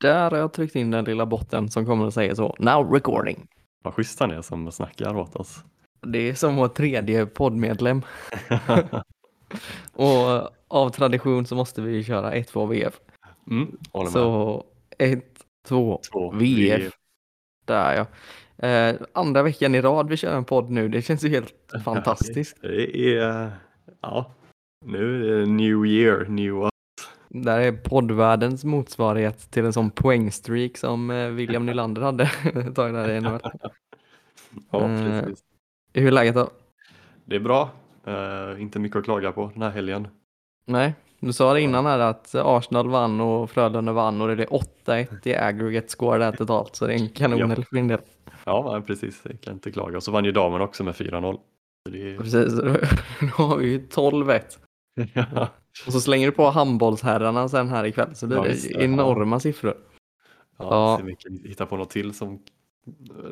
Där har jag, tryckt in den lilla botten som kommer att säga så. Now recording. Vad schysst han är som snackar åt oss. Det är som vår tredje poddmedlem. Och av tradition så måste vi köra 1-2 VF. Mm. Så 1-2 Två VF. Där ja. Eh, andra veckan i rad vi kör en podd nu. Det känns ju helt fantastiskt. Det är, ja, nu är det new year, new. Där är poddvärldens motsvarighet till en sån poängstreak som eh, William Nylander hade ett tag där i NHL. Ja, Eh. precis. Hur är läget då? Det är bra. Eh, inte mycket att klaga på den här helgen. Nej, du sa det innan här att Arsenal vann och Frölunda vann och det är 8-1 i aggregate score där totalt så det är en kanon Ja. för din del. Ja, precis. Jag kan inte klaga. Och så vann ju damen också med 4-0. Så det är... Precis, då har vi ju 12-1. ja, Och så slänger du på handbollsherrarna sen här ikväll så blir Ja, det det. enorma siffror. Ja. ja. Se om vi kan hitta på något till som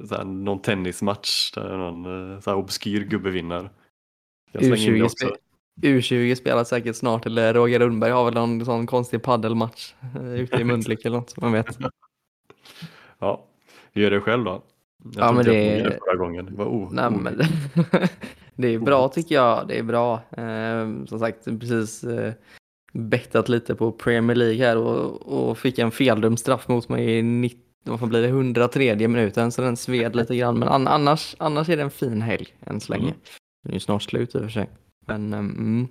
så här, någon tennismatch där någon eh, så här, obskyr gubbe vinner. Jag slänger in det U20, också. spe- U20 spelar säkert snart eller Roger Rundberg har väl någon sån konstig paddelmatch eh, ute i Mölnlycke eller något, man vet. Ja, gör du själv då? Jag Ja, men det- jag det förra gången. Det var o- Nej, men det är bra tycker jag. Det är bra. Eh, som sagt, precis eh, bettat lite på Premier League här och, och fick en feldömd straff mot mig i 90, vad blir det, 103 minuten så den sved lite grann. Men an, annars, annars är det en fin helg än så länge. Mm. Den är ju snart slut i och för sig. Men eh, mm.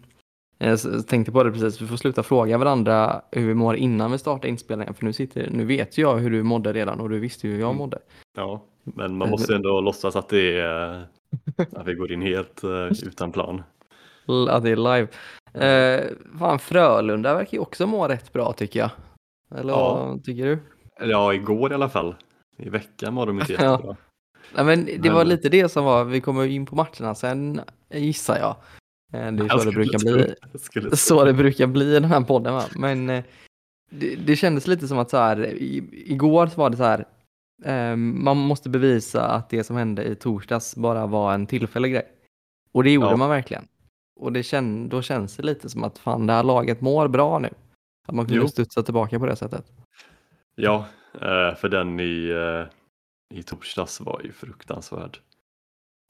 Jag tänkte på det precis, vi får sluta fråga varandra hur vi mår innan vi startar inspelningen. För nu, sitter, nu vet jag hur du mådde redan och du visste ju hur jag Mm. mådde. Ja, men man måste ändå låtsas att det är att vi går in helt eh, utan plan. Att det är live. Eh, fan, Frölunda verkar ju också må rätt bra tycker jag. Eller Ja. vad tycker du? Ja, igår i alla fall. I veckan var de inte Ja. jättebra. Nej, men det Men- var lite det som var, vi kommer in på matcherna sen gissar jag. Eh, det är Jag så det brukar tro- bli. Så det brukar bli i den här podden va? Men eh, det, det kändes lite som att så här, i, igår så var det så här. Eh, man måste bevisa att det som hände i torsdags bara var en tillfällig grej. Och det gjorde Ja. man verkligen. Och det känn, då känns det lite som att fan det här laget mår bra nu. Att man kunde Jo. studsa tillbaka på det sättet. Ja, eh, för den i, eh, i torsdags var ju fruktansvärd.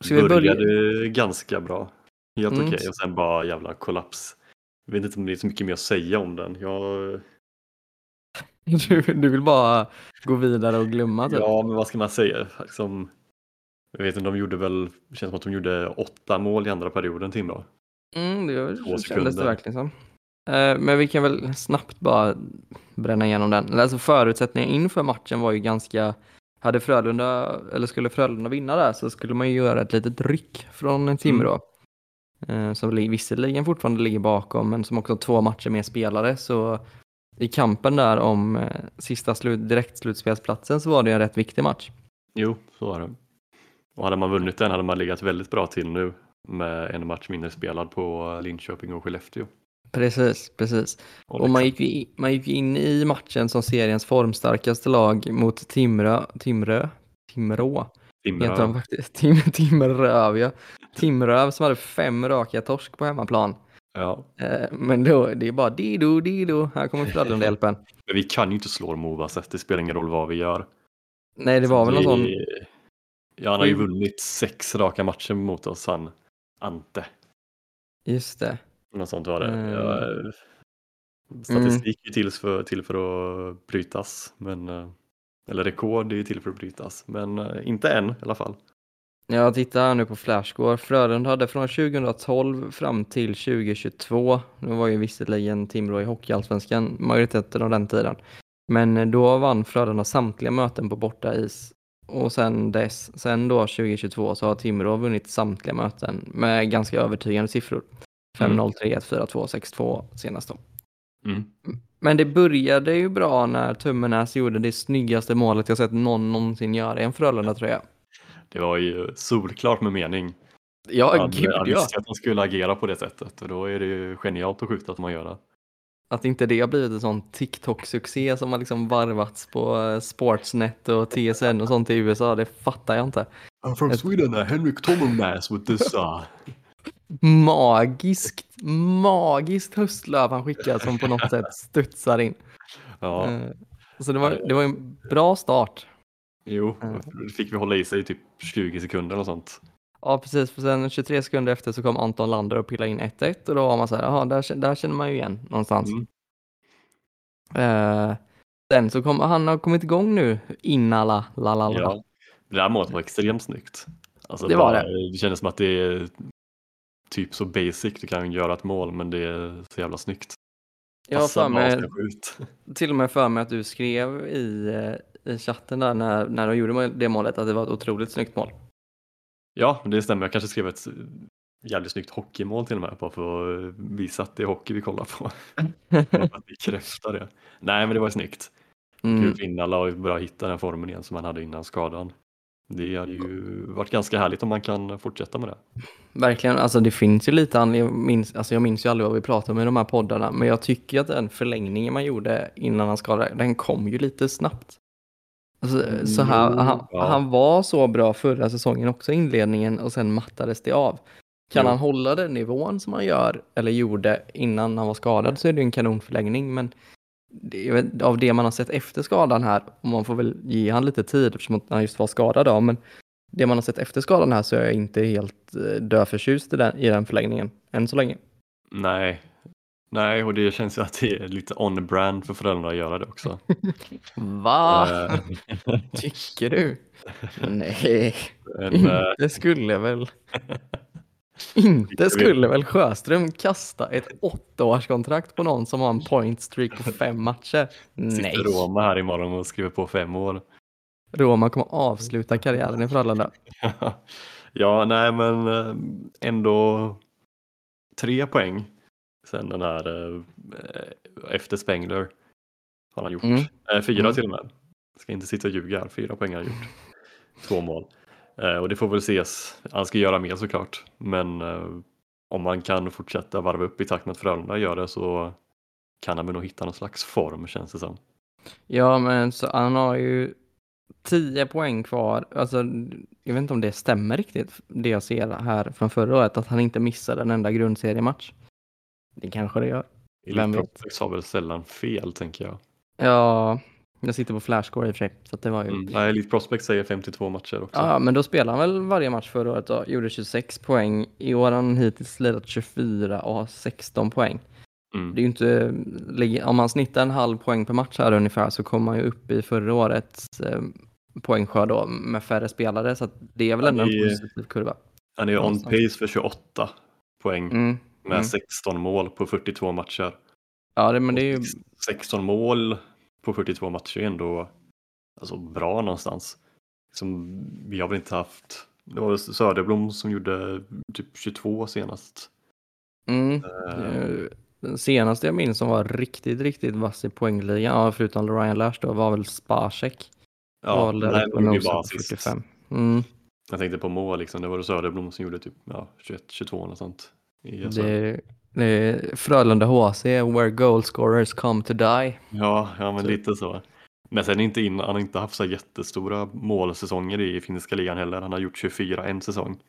Ska vi börja- Började ganska bra. Helt Mm. okej och sen bara jävla kollaps. Jag vet inte om det är så mycket mer att säga om den. Jag, Du, du vill bara gå vidare och glömma typ. ja, men vad ska man säga? Liksom, jag vet inte, de gjorde väl, det känns som att de gjorde åtta mål i andra perioden Timrå. Mm, det Två kändes det verkligen som. Eh, Men vi kan väl snabbt bara bränna igenom den. Alltså förutsättningen inför matchen var ju ganska, hade Frölunda, eller skulle Frölunda vinna där så skulle man ju göra ett litet ryck från Timrå. Eh, Som li- visserligen fortfarande ligger bakom men som också har två matcher mer spelare så i kampen där om eh, sista slut, direktslutspelsplatsen så var det en rätt viktig match. Jo, så var det. Och hade man vunnit den hade man legat väldigt bra till nu med en match mindre spelad på Linköping och Skellefteå. Precis, precis. Och Och man liksom- gick, ju i- man gick in i matchen som seriens formstarkaste lag mot Timrå, Timrå, Timrå, faktiskt, Tim, Timröv ja. Timröv som hade fem raka torsk på hemmaplan. Ja, Eh, men då, det är bara dido, dido, här kommer Frölunda-hjälpen. men vi kan ju inte slå dem oavsett, det spelar ingen roll vad vi gör. Nej, det var väl någon sån, Ja, han har ju vunnit sex raka matcher mot oss, han Ante. just det. Något sånt var det. Mm. Ja, statistik är till för, till för att brytas, men, eh, eller rekord är ju till för att brytas, men eh, inte än i alla fall. Jag tittar här nu på Flashscore. Frölunda hade från 2012 fram till 2022, nu var ju visserligen Timrå i Hockeyallsvenskan majoriteten av den tiden, men då vann Frölunda samtliga möten på bortais. Och sen dess, sen då 2022 så har Timrå vunnit samtliga möten med ganska övertygande siffror. 5-0, 3-1, 4-2, 6-2 senast då. Mm. Men det började ju bra när Tummenäs gjorde det snyggaste målet jag sett någon någonsin göra i en Frölunda-tröja. Det var ju solklart med mening. Ja, Han, gud han ja. att han skulle agera på det sättet och då är det ju genialt att skjuta som man gör det. Att inte det har blivit en sån TikTok-succé som har liksom varvats på eh, Sportsnet och TSN och sånt i USA, det fattar jag inte. I'm from Ett- Sweden, uh, Henrik Tommelnäs with this uh... Magiskt magiskt höstlöv han skickar som på något sätt studsar in. Ja, Eh, Så det var, det var en bra start. Jo, Mm. det fick vi hålla i sig i typ 20 sekunder och sånt. Ja, precis. För sen 23 sekunder efter så kom Anton Lander och pillade in 1-1 och då var man så här, jaha, där, där känner man ju igen någonstans. Mm. Eh, sen så kom, han har kommit igång nu, Innala, la la la. Ja. Det där målet var extremt snyggt. Alltså Det var bara- Det kändes som att det är typ så basic, du kan göra ett mål men det är så jävla snyggt. Jag har för mig, till och med för mig att du skrev i, eh, i chatten där när, när de gjorde det målet att det var ett otroligt snyggt mål. Ja, det stämmer. Jag kanske skrev ett jävligt snyggt hockeymål till och med bara för att visa att det är hockey vi kollar på. Att bekräfta det. Nej, men det var snyggt. Mm. Kul för Innala att börja hitta den formen igen som han hade innan skadan. Det hade ju varit ganska härligt om man kan fortsätta med det. Verkligen, alltså det finns ju lite anledning, jag minns, alltså jag minns ju aldrig vad vi pratade om i de här poddarna, men jag tycker att den förlängningen man gjorde innan han skadade, den kom ju lite snabbt. Alltså, så här, Jo, han, ja. han var så bra förra säsongen också inledningen och sen mattades det av. Kan Jo. han hålla den nivån som han gör, eller gjorde innan han var skadad så är det en kanonförlängning, men det, är av det man har sett efter skadan här, och man får väl ge han lite tid eftersom han just var skadad då, men det man har sett efter skadan här så är jag inte helt eh, döförtjust i den, i den förlängningen, än så länge. Nej, Nej, och det känns ju att det är lite on-brand för föräldrar att göra det också. Va? Eh, Tycker du? Nej, men, eh, inte skulle väl. Inte skulle väl Sjöström kasta ett åttaårskontrakt på någon som har en point streak på fem matcher? Nej. sitter Roma här imorgon och skriver på fem år. Roma kommer avsluta karriären i Frölunda. ja, nej men eh, ändå tre poäng sen den här eh, efter Spengler har han gjort. Mm. Eh, fyra Mm. till och med. Ska inte sitta och ljuga här, fyra poäng har han gjort. Två mål. Eh, och det får väl ses. Han ska göra mer såklart. Men eh, om man kan fortsätta varva upp i takt med att Frölunda gör det så kan han väl nog hitta någon slags form känns det som. Ja, men så han har ju 10 poäng kvar. Alltså, jag vet inte om det stämmer riktigt, det jag ser här från förra året, att han inte missade en enda grundseriematch. Det kanske det gör. Vem vet? Har väl sällan fel tänker jag. Ja, jag sitter på flashscore i och för sig, så det var ju... Mm. Nej, Elite Prospects säger 52 matcher också. Ja, men då spelade han väl varje match förra året och gjorde 26 poäng. I år har han hittills lirat 24 och har 16 poäng. Mm. Det är inte, om man snittar en halv poäng per match här ungefär så kommer man ju upp i förra årets eh, poängskörd då med färre spelare så det är väl ändå en positiv kurva. Han är on pace för 28 poäng Mm. Med mm. 16 mål på 42 matcher. Ja, det, men det är ju, Och sex- 16 mål på 42 matcher är ändå alltså, bra någonstans. Som, vi har väl inte haft, det var Söderblom som gjorde typ 22 senast. mm. Eh, Den senaste jag minns som var riktigt, riktigt vass i poängligan, ja, förutom Ryan Lash då, var väl Spacek. ja, var uppe och gjorde ju bara på assist. 45. Mm. Jag tänkte på mål, liksom. det var Söderblom som gjorde typ ja, 21-22 och sånt. SHL. Det, det är Frölunda HC, where goal scorers come to die. Ja, ja men Så- lite så. Men sen inte in, han har inte haft så jättestora målsäsonger i finska ligan heller. Han har gjort 24 en säsong.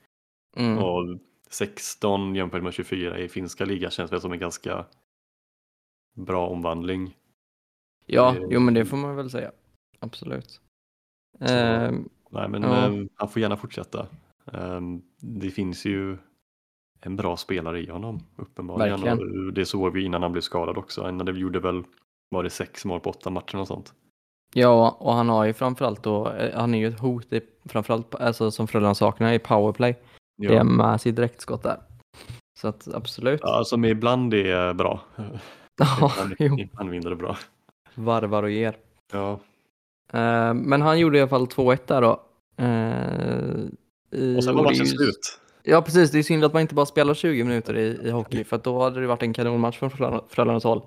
Mm. Och 16 jämfört med 24 i finska ligan känns väl som en ganska bra omvandling. Ja, det- jo men det får man väl säga. Absolut. Så- Ehm, Nej, men Ja. eh, han får gärna fortsätta. Ehm, det finns ju en bra spelare i honom uppenbarligen. Verkligen. Och det såg vi innan han blev skadad också. Han gjorde väl, var det sex mål på åtta matcher och sånt. ja, och han har ju framförallt då, eh, han är ju ett hot i, framförallt alltså, som Frölunda saknar i powerplay. Det är med sitt direktskott där. Så att absolut. Ja, som ibland är bra. Ja, Ibland, ibland mindre bra. varvar och ger. Ja. Ehm, men han gjorde i alla fall 2-1 där då. I- Och sen var det matchen slut. Ja, precis. Det är synd att man inte bara spelar 20 minuter i, i hockey, för då hade det varit en kanonmatch från Frölunda- Frölundas håll.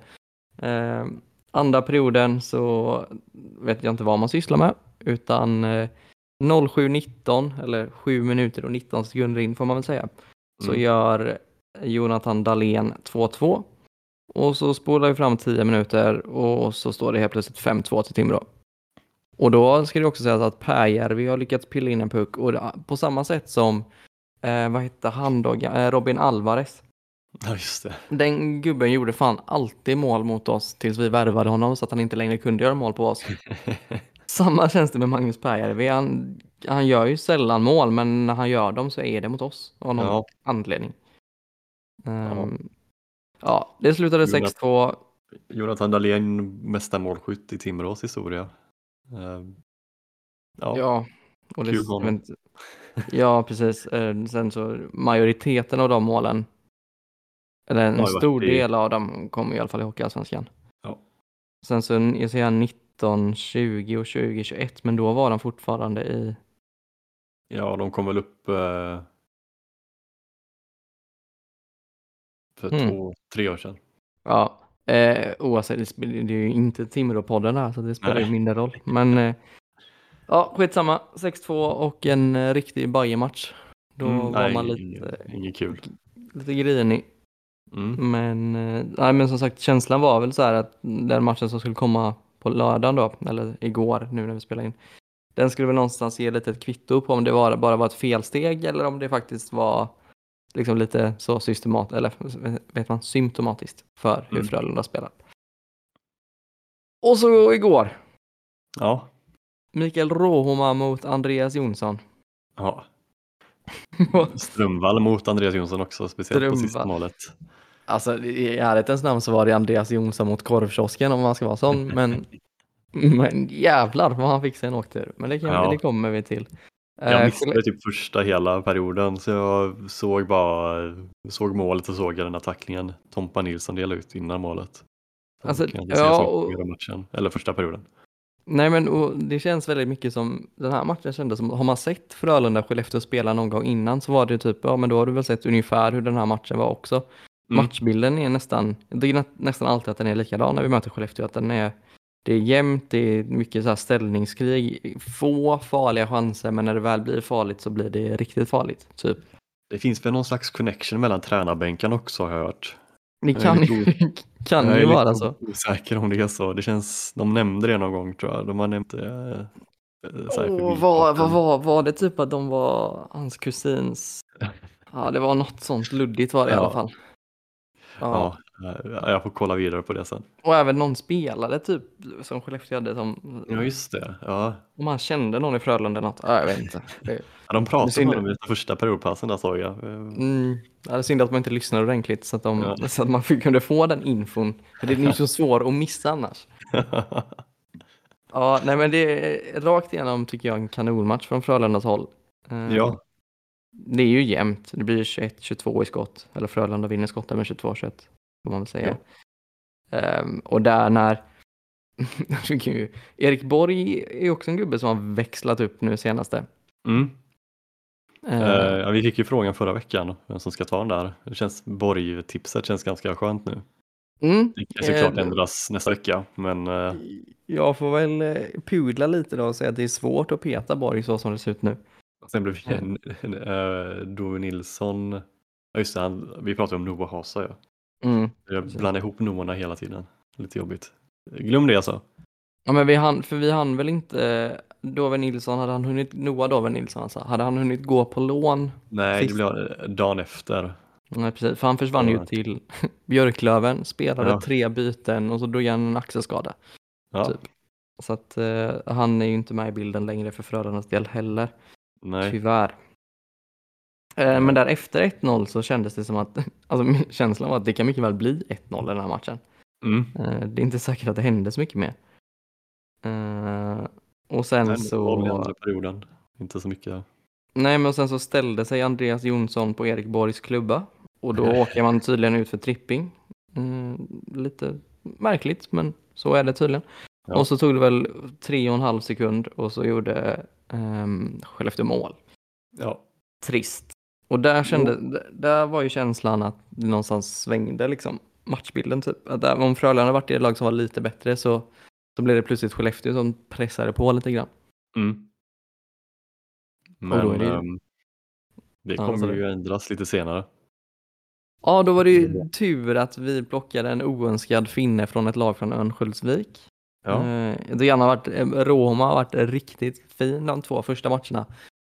Eh, andra perioden så vet jag inte vad man sysslar med, utan eh, 07.19, eller 7 minuter och 19 sekunder in får man väl säga, så Mm. gör Jonathan Dahlén 2-2. Och så spolar vi fram 10 minuter och så står det helt plötsligt 5-2 till Timrå. Och då ska det också sägas att Pääjärvi har lyckats pilla in en puck och på samma sätt som, eh, vad hette han då, eh, Robin Alvarez Ja, just det. Den gubben gjorde fan alltid mål mot oss tills vi värvade honom så att han inte längre kunde göra mål på oss. Samma känns det med Magnus Pääjärvi. Han, han gör ju sällan mål, men när han gör dem så är det mot oss av någon Ja. anledning. Ehm, ja, det slutade Jonas- 6-2. Jonathan Dahlén, mesta målskytt i Timrås historia. Eh, Ja, Ja, och det, ja, precis. Eh, Sen så majoriteten av de målen, eller en stor i- del av dem kommer i alla fall i Hockeyallsvenskan. Ja. Sen så jag ser här 19, 20 och 20, 21, men då var de fortfarande i... ja, de kom väl upp eh, för Mm. två, tre år sedan. Ja, eh, oavsett, det, är ju inte Timrå-podden här, så det spelar ju mindre roll. Men eh, ja, skitsamma. 6-2 och en eh, riktig Bayern-match. Då Mm, var nej, man lite, Inget kul. lite grinig. Mm. Men, eh, nej, men som sagt, känslan var väl så här att den matchen som skulle komma på lördagen då, eller igår nu när vi spelar in, den skulle väl någonstans ge lite ett kvitto på om det var, bara var ett felsteg eller om det faktiskt var liksom lite så systemat eller vet man, symptomatiskt för hur Mm. Frölunda spelar. Och så igår, Ja, Mikael Råhoma mot Andreas Jonsson. ja. Strömvall mot Andreas Jonsson också, speciellt på sista Strömvall. målet. Alltså i ärlighetens namn så var det Andreas Jonsson mot korvkiosken om man ska vara sån, men, men jävlar vad han fick sig en åktur. Men det, kan, Ja. det kommer vi till. Jag Eh, missade typ första hela perioden så jag såg bara såg målet och såg den här tacklingen Tompa Nilsson delade ut innan målet. Så Alltså, ja, och- matchen, eller första perioden. Nej men det känns väldigt mycket som, den här matchen kändes som, har man sett Frölunda-Skellefteå spela någon gång innan så var det typ, ja men då har du väl sett ungefär hur den här matchen var också. Mm. Matchbilden är nästan, det är nä, nästan alltid att den är likadan när vi möter Skellefteå, att den är, det är jämnt, det är mycket så här ställningskrig, få farliga chanser men när det väl blir farligt så blir det riktigt farligt. Typ. Det finns väl någon slags connection mellan tränarbänken också har jag hört. Det Jag är kan, ju- kan jag är ju vara så. osäker om det är så. Det känns, de nämnde det någon gång tror jag. De har nämnt det. förbi vad, vad farten. var, var det typ att de var hans kusins, ja det var något sånt luddigt var det i Ja. alla fall. Ja. Ja, jag får kolla vidare på det sen. Och även någon spelare typ som Skellefteå hade som, Ja just det. Ja. om han kände någon i Frölunda eller något. Ja, jag vet inte. Det, Ja, de pratade synd- med honom i första periodpassen där såg jag. Eh, mm, det är synd att man inte lyssnade ordentligt så att, de, Ja. så att man fick, kunde få den infon. För det är ju så svår att missa annars. Ja, nej men det är rakt igenom tycker jag en kanonmatch från Frölundas håll. Eh, ja, Det är ju jämnt. Det blir 21-22 i skott. Eller Frölunda vinner skotten med 22-21. Får man väl säga. Ehm, och där när... Erik Borg är också en gubbe som har växlat upp nu senaste. mm. Eh, ja, vi fick ju frågan förra veckan vem som ska ta den där. Det känns, Borg-tipset känns ganska skönt nu. mm, Det kan såklart Eh, ändras nästa vecka, men eh, Jag får väl eh, pudla lite då och säga att det är svårt att peta Borg så som det ser ut nu. sen blev det uh, Dove Nilsson. Ja, just det, han, vi pratade om Noah Hasa. Ja. Mm. Jag Precis. blandar ihop Noahna hela tiden. Lite jobbigt. Glöm det alltså. Ja, men vi hann, för vi hann väl inte Dove Nilsson, hade han hunnit, Noah Dove Nilsson alltså, hade han hunnit gå på lån? Nej, Sist- det blev eh, dagen efter. Nej, precis, för han försvann ju Ja. till Björklöven, spelade Ja. tre byten och så drog han en axelskada. Ja, Typ. Så att eh, han är ju inte med i bilden längre för Frölundas del heller, nej. tyvärr. Eh, Men där efter 1-0 så kändes det som att, alltså känslan var att det kan mycket väl bli 1-0 i den här matchen. Mm. Eh, Det är inte säkert att det hände så mycket mer. Eh, Och sen Nej, så, andra perioden. Inte så mycket. nej men sen så ställde sig Andreas Jonsson på Erik Borgs klubba och då åker man tydligen ut för tripping. Lite märkligt men så är det tydligen. Ja. Och så tog det väl tre och en halv sekund och så gjorde um, Skellefteå mål. Ja, Trist. Och där, kände, där var ju känslan att det någonstans svängde liksom matchbilden typ. Att där, om Frölunda varit i ett lag som var lite bättre så, så blev det plötsligt Skellefteå som pressade på lite grann. mm. Men det ju- ehm, det Ja, kommer det- ju ändras lite senare. Ja, då var det ju tur att vi plockade en oönskad finne från ett lag från Örnsköldsvik. Ja, Eh, Diana har varit, eh, Roma har varit riktigt fin de två första matcherna.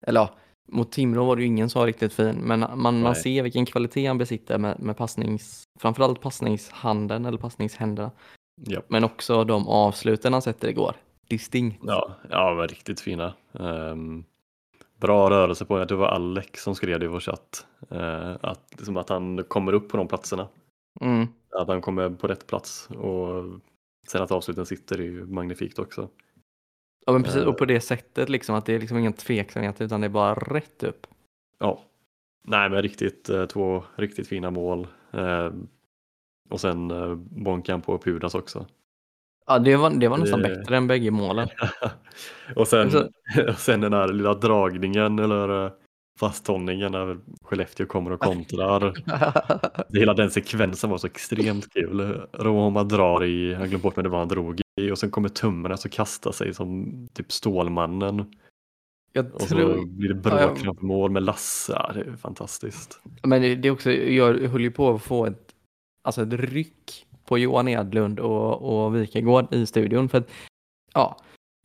Eller ja, mot Timrå var det ju ingen som var riktigt fin, men man, man ser vilken kvalitet han besitter med, med passnings, framförallt passningshanden eller passningshänderna, Ja, men också de avsluten han sätter igår. Distinkt. ja, ja men riktigt fina. Ehm, bra rörelse på det. Var Alex som skrev det i vår chatt. Eh, att, liksom att han kommer upp på de platserna. Mm. Att han kommer på rätt plats och sen att avsluten sitter är ju magnifikt också. Ja, men precis, Eh. och på det sättet liksom att det är liksom ingen tveksamhet utan det är bara rätt upp. Ja, nej men riktigt eh, två riktigt fina mål. Eh, och sen eh, bonkan på Pudas också. Ja, det var, det var nästan Det- bättre än bägge målen. och, sen, Så- och sen den här lilla dragningen eller eh, fasthållningen när Skellefteå kommer och kontrar. Hela den sekvensen var så extremt kul. Roma drar i, jag glömde bort vad det var han drog i och sen kommer tummen och kastar sig som typ Stålmannen. Jag Och så blir det Ja, bråk jag- framför mål med Lasse. Ja, det är fantastiskt. men det, det är också, jag höll ju på att få ett, alltså ett ryck på Johan Edlund och, och Wikegård i studion. För att, ja,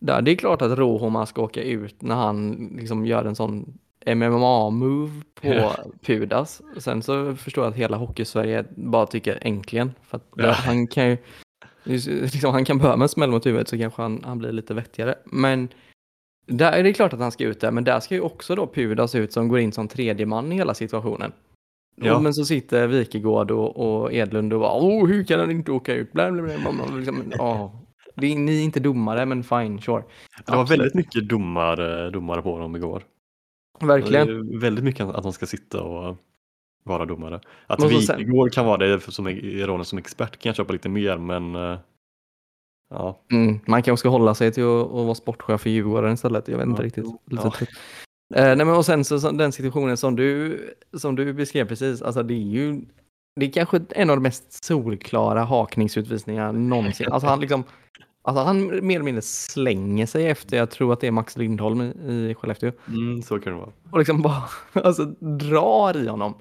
där, det är klart att Rohoma ska åka ut när han liksom gör en sån MMA-move på. Pudas. Sen så förstår jag att hela Hockeysverige bara tycker äntligen. För att Ja. han kan ju, liksom, han kan börja med en smäll mot huvudet så kanske han, han blir lite vettigare. Men där är det klart att han ska ut där, men där ska ju också då Pudas ut som går in som tredje man i hela situationen. Ja. Och, men så sitter Wikegård och, och Edlund och bara Åh, hur kan han inte åka ut? Bla, bla, bla. Liksom, åh. det är, ni är inte domare, men fine, sure. Det var Absolut. väldigt mycket domare, domare på dem igår. Verkligen. Det är väldigt mycket att de ska sitta och vara domare. Att Men sen- Wikegård kan vara det som, i rollen som expert kan jag köpa lite mer men eh, ja, Mm, man kanske ska hålla sig till att, vara sportchef för Djurgården istället. Jag vet inte Ja. riktigt. Lite Ja. Eh, nej, men och sen så, så den situationen som du, som du beskrev precis, alltså det är ju det är kanske en av de mest solklara hakningsutvisningar någonsin. Alltså han liksom, alltså han mer eller mindre slänger sig efter, jag tror att det är Max Lindholm i, Skellefteå, mm, så kan det vara. och liksom bara alltså, drar i honom.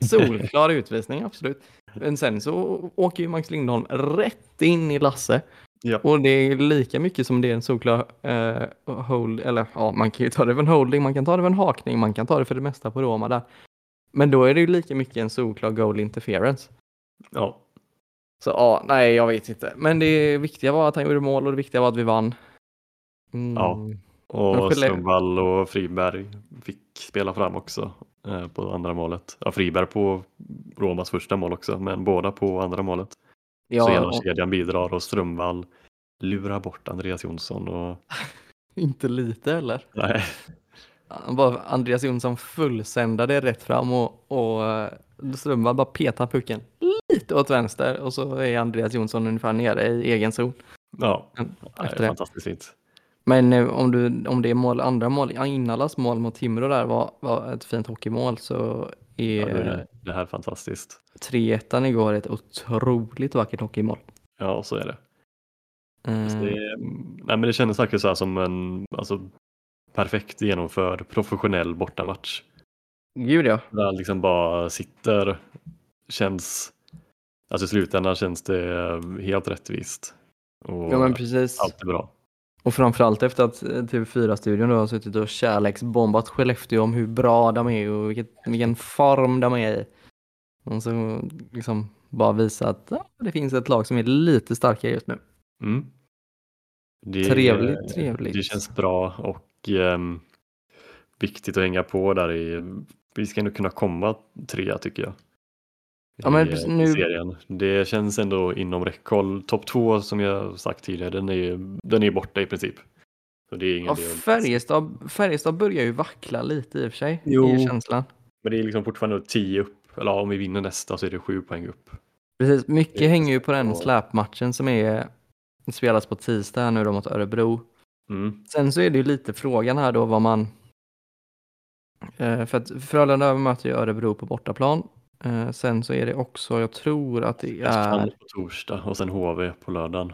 Solklar utvisning, absolut. Men sen så åker ju Max Lindholm rätt in i Lasse. Ja. Och det är lika mycket som det är en solklar eh, hold, eller ja, man kan ju ta det för en holding, man kan ta det för en hakning, man kan ta det för det mesta på Roma där. Men då är det ju lika mycket en solklar goal interference. Ja, Så ja, nej, jag vet inte. Men det viktiga var att han gjorde mål och det viktiga var att vi vann. Mm. Ja. Och Strömvall och Friberg fick spela fram också eh, på andra målet. Ja, Friberg på Romas första mål också, men båda på andra målet. så Ja, hela och kedjan bidrar och Strömvall lurar bort Andreas Jonsson och inte lite heller. nej, bara, Andreas Jonsson fullsändade rätt fram och, och eh, Strömvall bara petar pucken lite åt vänster och så är Andreas Jonsson ungefär nere i egen zon. ja, Mm, det. fantastiskt fint. Men eh, om, du, om det är mål, andra mål, ja, Innalas mål mot Timrå där var, var ett fint hockeymål så Ja, är det, det här är fantastiskt. 3-1 igår ett otroligt vackert hockeymål. Ja, så är det. Eh, Det, nej, men det kändes verkligen så här som en alltså, perfekt genomförd professionell bortamatch. Gud ja. Där liksom bara sitter, känns, alltså i slutändan känns det helt rättvist. Och Ja men precis. allt är bra. Och framförallt efter att eh, TV4-studion då har suttit och kärleksbombat Skellefteå om hur bra de är och vilket, vilken form de är i. Och så liksom bara visa att ja, det finns ett lag som är lite starkare just nu. Mm. Det, Trevligt, trevligt. Det känns bra och ehm, viktigt att hänga på där i, vi ska nog kunna komma trea tycker jag. Ja, men i, precis, i nu- serien. Det känns ändå inom räckhåll. Topp två som jag sagt tidigare, den är, den är borta i princip. Så det är ingen Ja. Färjestad, Färjestad börjar ju vackla lite i och för sig. Jo. I känslan. Men det är liksom fortfarande tio upp. Eller ja, om vi vinner nästa så är det sju poäng upp. Precis, mycket Det hänger ju på den släpmatchen som är spelas på tisdag här nu då mot Örebro. Mm. Sen så är det ju lite frågan här då vad man... Eh, för att Frölunda möter ju Örebro på bortaplan. Eh, sen så är det också, jag tror att det är... på torsdag och sen HV på lördagen.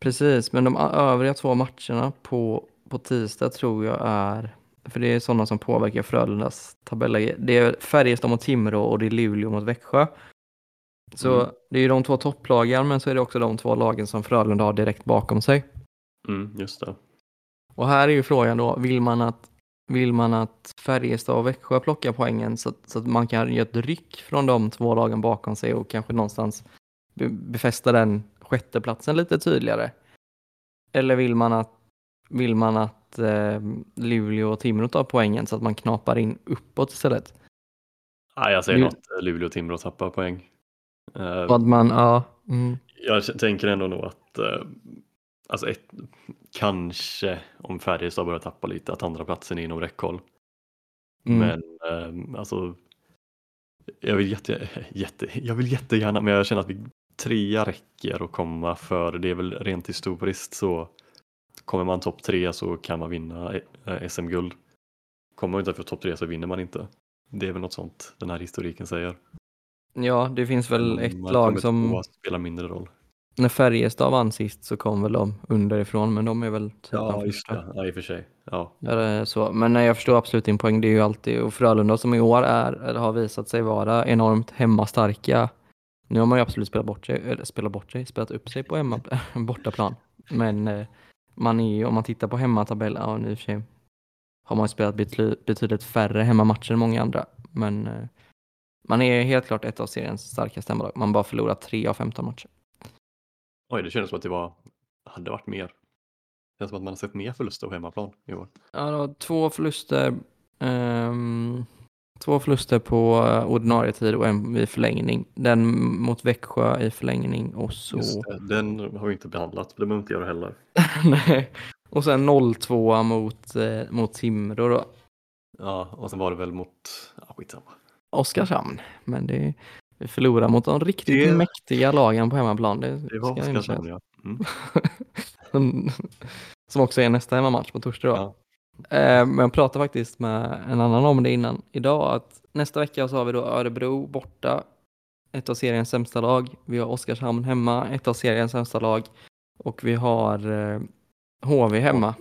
Precis, men de övriga två matcherna på, på tisdag tror jag är... För det är sådana som påverkar Frölundas tabelläge. Det är Färjestad mot Timrå och det är Luleå mot Växjö. Så Mm. det är ju de två topplagen men så är det också de två lagen som Frölunda har direkt bakom sig. Mm, just det. Och här är ju frågan då, vill man att vill man att Färjestad och Växjö plockar poängen så att, så att man kan göra ett ryck från de två lagen bakom sig och kanske någonstans be, befästa den sjätteplatsen lite tydligare? Eller vill man att, vill man att eh, Luleå och Timrå tar poängen så att man knapar in uppåt istället? Nej, jag säger att Luleå och Timrå tappar poäng. Att man, ja, mm, Jag tänker ändå nog att eh, alltså ett, kanske om Färjestad börjar tappa lite att andra platsen är inom räckhåll. mm. Men eh, alltså jag vill, jätte, jätte, jag vill jättegärna men jag känner att vi trea räcker att komma för det är väl rent historiskt så kommer man topp tre så kan man vinna eh, SM-guld. Kommer man inte för topp tre så vinner man inte. Det är väl något sånt den här historiken säger. ja, det finns väl ett man lag som, spelar mindre roll. När Färjestad vann sist så kom väl de underifrån, men de är väl typ Ja, just det. Ja, i och för sig. Ja. Eller så. Men nej, jag förstår absolut din poäng. Det är ju alltid, och Frölunda som i år är, eller har visat sig vara enormt hemmastarka. Nu har man ju absolut spelat bort sig, eller spelat bort sig, spelat upp sig på hemma, bortaplan. Men eh, man är ju, om man tittar på hemmatabell, ja nu för sig har man ju spelat betydligt färre hemmamatcher än många andra. Men eh, man är helt klart ett av seriens starkaste hemmalag. Man bara förlorat tre av 15 matcher. Oj, det kändes som att det var, hade varit mer. Det känns som att man har sett mer förluster på hemmaplan i år. Ja, det var två förluster. ehm, två förluster på eh, ordinarie tid och en i förlängning. Den mot Växjö i förlängning och så... Just det, den har vi inte behandlat, det behöver vi inte göra heller. Nej. Och sen 0-2 mot, eh, mot Timrå då. Ja, och sen var det väl mot, ja skitsamma. Oskarshamn. Men det, vi förlorar mot de riktigt Det- mäktiga lagen på hemmaplan. Det, Det var ska Oskarshamn ja. Mm. Som också är nästa hemmamatch på torsdag ja. Eh, Men jag pratade faktiskt med en annan om det innan idag att nästa vecka så har vi då Örebro borta, ett av seriens sämsta lag. Vi har Oskarshamn hemma, ett av seriens sämsta lag. Och vi har eh, HV hemma,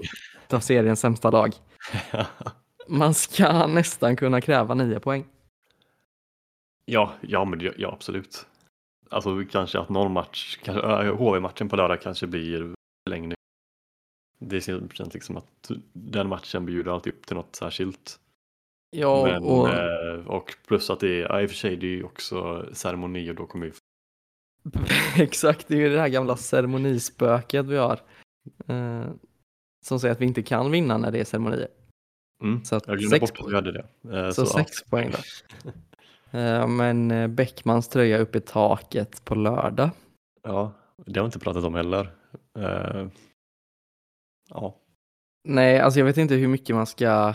ett av seriens sämsta lag. Man ska nästan kunna kräva nio poäng. Ja, ja, men ja absolut. Alltså kanske att någon match, kanske, äh, HV-matchen på lördag kanske blir förlängning. Det känns liksom att den matchen bjuder alltid upp till något särskilt. Ja, Men, och eh, och plus att det är, ja, i och för sig det är ju också ceremoni och då kommer vi exakt, det är ju det här gamla ceremonispöket vi har. Eh, som säger att vi inte kan vinna när det är ceremonier. Mm, Så att jag glömde bort att vi hade det. Eh, Så, ja. sex poäng då. Eh, Men eh, Bäckmans tröja upp i taket på lördag. Ja, det har vi inte pratat om heller. Eh, ja, Nej, alltså jag vet inte hur mycket man ska...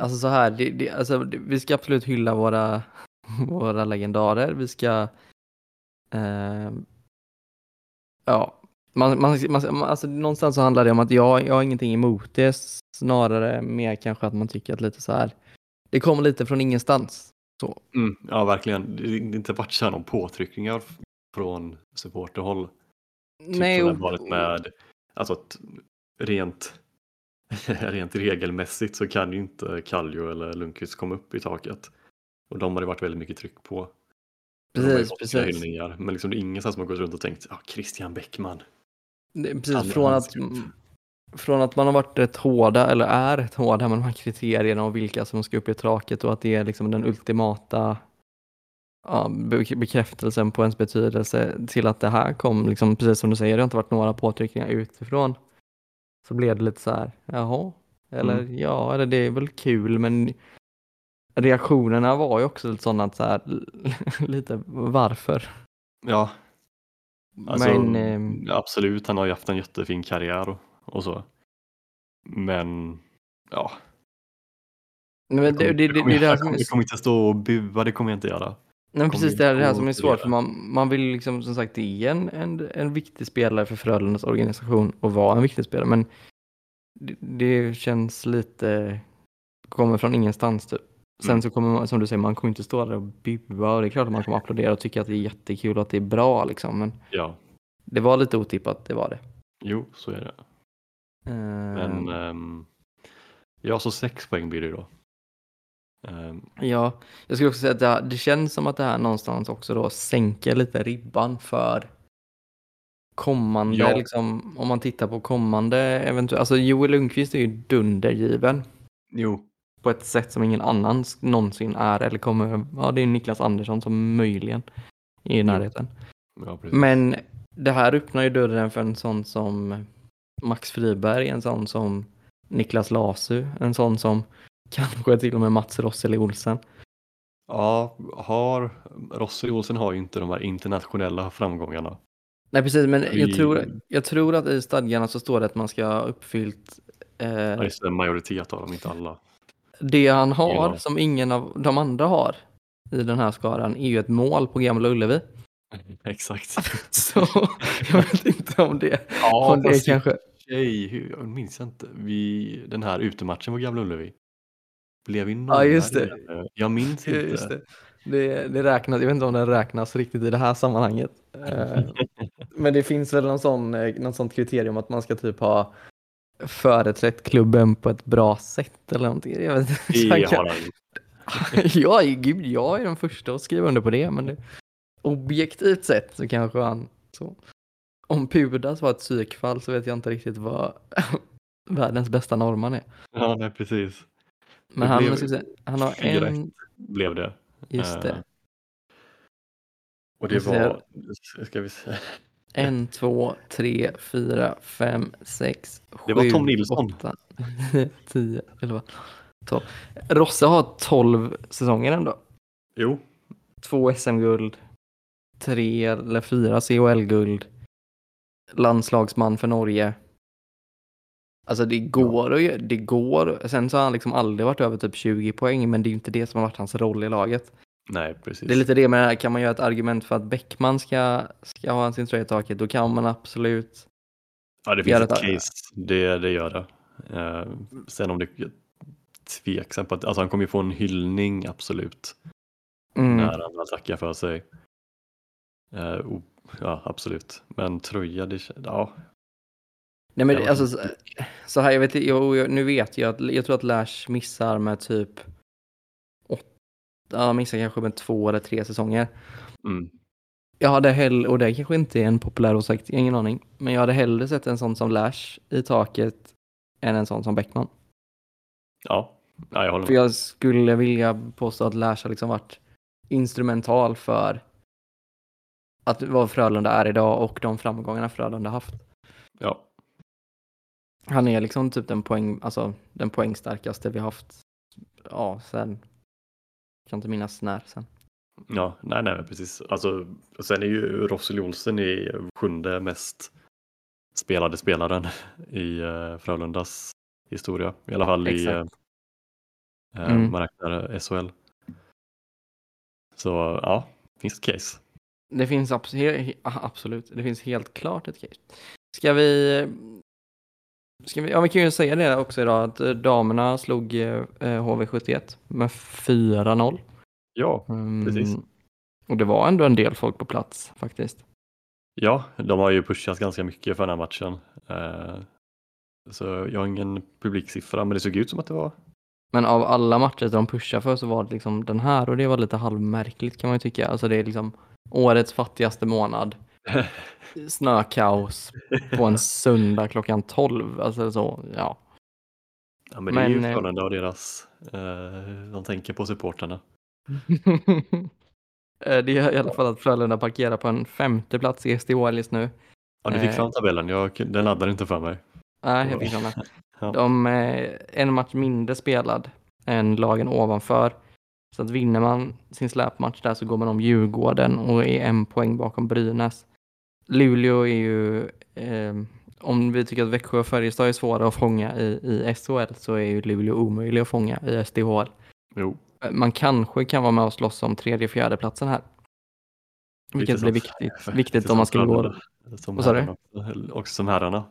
Alltså så här, det, det, alltså, det, vi ska absolut hylla våra, våra legendarer. Vi ska... Eh, ja, man, man, man, alltså, någonstans så handlar det om att jag, jag har ingenting emot det. Snarare mer kanske att man tycker att lite så här... Det kommer lite från ingenstans. mm, ja verkligen. Det har inte varit så någon påtryckningar från supporterhåll. Typ Nej, som och, varit med, alltså att rent, rent regelmässigt så kan ju inte Kallio eller Lundqvist komma upp i taket. Och de har det varit väldigt mycket tryck på. Precis, precis. hyllningar, men liksom det är ingen som har gått runt och tänkt ja, Christian Bäckman. Det, precis, från att, upp. Från att man har varit rätt hårda, eller är rätt hårda med de här kriterierna och vilka som ska upp i taket och att det är liksom den ultimata ja, be- bekräftelsen på ens betydelse till att det här kom, liksom, precis som du säger, det har inte varit några påtryckningar utifrån. Så blev det lite så här, jaha, eller Mm. ja, eller det är väl kul, men reaktionerna var ju också lite sådana att så här, lite varför? Ja, alltså, men ehm, absolut, han har ju haft en jättefin karriär och, och så. Men ja, men det, det, det, det, kommer, är det här som kommer, är jag kommer inte stå och bua, det kommer jag inte göra. Nej, precis det är det här som är svårt, för man, man vill liksom som sagt, det är en, en, en viktig spelare för Frölundas organisation och vara en viktig spelare, men det, det känns lite, kommer från ingenstans typ. Sen Mm. så kommer man, som du säger, man kommer inte stå där och bua och det är klart att man kommer applådera och tycka att det är jättekul och att det är bra liksom, men Ja, det var lite otippat, det var det. jo, så är det. Men ehm, ja, så sex poäng blir det då. Ehm, Ja, jag skulle också säga att det, det känns som att det här någonstans också då sänker lite ribban för kommande, Ja. liksom, om man tittar på kommande eventuellt, alltså Joel Lundqvist är ju dundergiven Jo, på ett sätt som ingen annan någonsin är eller kommer, ja det är Niklas Andersson som möjligen är i närheten. ja precis. Men det här öppnar ju dörren för en sån som Max Friberg, en sån som Niklas Lasu, en sån som kanske till och med Mats Rosseli Olsen. Ja, har, Rossi Olsen har ju inte de här internationella framgångarna. Nej precis, men jag tror, jag tror att i stadgarna så står det att man ska ha uppfyllt eh, Ja, just det, en majoritet av dem, inte alla. det han har Ja. som ingen av de andra har i den här skaran är ju ett mål på Gamla Ullevi. Exakt. Så jag vet inte om det, Ja, om det kanske... hur- jag minns inte. Vi, den här utematchen på Gamla Ullevi. Blev vi Ja, just nollade igen? Jag minns inte. Just det. Det, det räknas, jag vet inte om det räknas riktigt i det här sammanhanget. Eh, Men det finns väl någon sån, eh, något sånt kriterium att man ska typ ha företrätt klubben på ett bra sätt eller någonting. Jag vet inte. Det har han är, gud, jag är den första att skriva under på det, men det, objektivt sett så kanske han så. Om Pudas var ett psykfall så vet jag inte riktigt vad världens bästa norrman är. Ja, nej, precis. Men Det han, blev ska se, han har 4-1. en, Blev det. just det, Och det ser- var, ska vi se. en, två, tre, fyra, fem, sex, Det var sju, Tom Nilsson. åtta, nio, tio, elva, tolv. Rosse har tolv säsonger ändå. Jo, Två SM-guld, tre eller fyra CHL-guld, landslagsman för Norge. Alltså det går gö- det går. Sen så har han liksom aldrig varit över typ 20 poäng, men det är ju inte det som har varit hans roll i laget. nej precis. Det är lite det med det här, kan man göra ett argument för att Bäckman ska, ska ha sin tröja i taket, då kan man absolut. Ja, det finns ett ett- case, det, det gör det. Eh, sen om det är tveksam på att, alltså han kommer ju få en hyllning absolut Mm. när han väl tackar för sig. Och, ja, absolut. Men tröja, det, ja, Nej men alltså så, så här, jag vet jo, jag, nu vet jag att jag tror att Lash missar med typ åtta, ja, missar kanske med två eller tre säsonger. mm, Jag hade hellre, och det kanske inte är en populär åsikt, ingen aning, men jag hade hellre sett en sån som Lash i taket än en sån som Bäckman. ja, ja, jag håller För med. jag skulle vilja påstå att Lash har liksom varit instrumental för att vad Frölunda är idag och de framgångarna Frölunda haft. Ja, Han är liksom typ den, poäng, alltså, den poängstarkaste vi haft ja, sen kan inte minnas när sen. ja, nej, nej, precis. Alltså, sen är ju Rosseli Olsen i sjunde mest spelade spelaren i eh, Frölundas historia. I alla fall i, eh, Exakt. eh, Mm. man räknar SHL. Så ja, finns ett case. Det finns abs- he- he- ah, absolut, det finns helt klart ett case. Ska vi, ska vi, ja vi kan ju säga det också idag att eh, damerna slog eh, HV71 med 4-0. Ja, Mm, Precis. Och det var ändå en del folk på plats faktiskt. Ja, de har ju pushat ganska mycket för den här matchen. Eh, Så jag har ingen publiksiffra, men det såg ut som att det var. Men av alla matcher de pushar för så var det liksom den här och det var lite halvmärkligt kan man ju tycka. Alltså det är liksom årets fattigaste månad. Snökaos på en söndag klockan 12. Alltså så, ja. Ja, men det är ju Men, eh, Frölunda och deras, eh, de tänker på supporterna. Eh, det är i alla fall att Frölunda parkerar på en femte plats i SDHL just nu. Ja, du fick Eh. fram tabellen, jag, den laddade inte för mig. Nej, jag fick. Ja. De är en match mindre spelad än lagen ovanför. Så att vinner man sin släpmatch där så går man om Djurgården och är en poäng bakom Brynäs. Luleå är ju, eh, om vi tycker att Växjö och Färjestad är svåra att fånga i, i SHL så är ju Luleå omöjlig att fånga i SDHL. Jo, Eh, Man kanske kan vara med och slåss om tredje fjärde platsen här. Vilket blir viktigt, viktigt om man skulle gå. Som herrarna också som herrarna.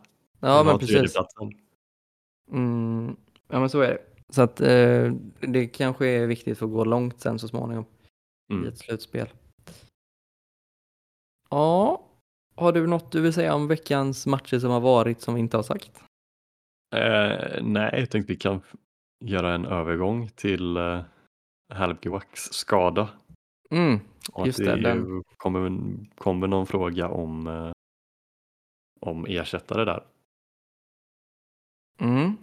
Ja, men precis. Mm, ja, men så är det. Så att eh, det kanske är viktigt för att gå långt sen så småningom i Mm. ett slutspel. Ja, har du något du vill säga om veckans matcher som har varit som vi inte har sagt? Eh, nej, jag tänkte vi kan göra en övergång till eh, Halbgewachs skada. Mm, Just det, det ju kommer, kommer någon fråga om, eh, om ersättare där. Mm.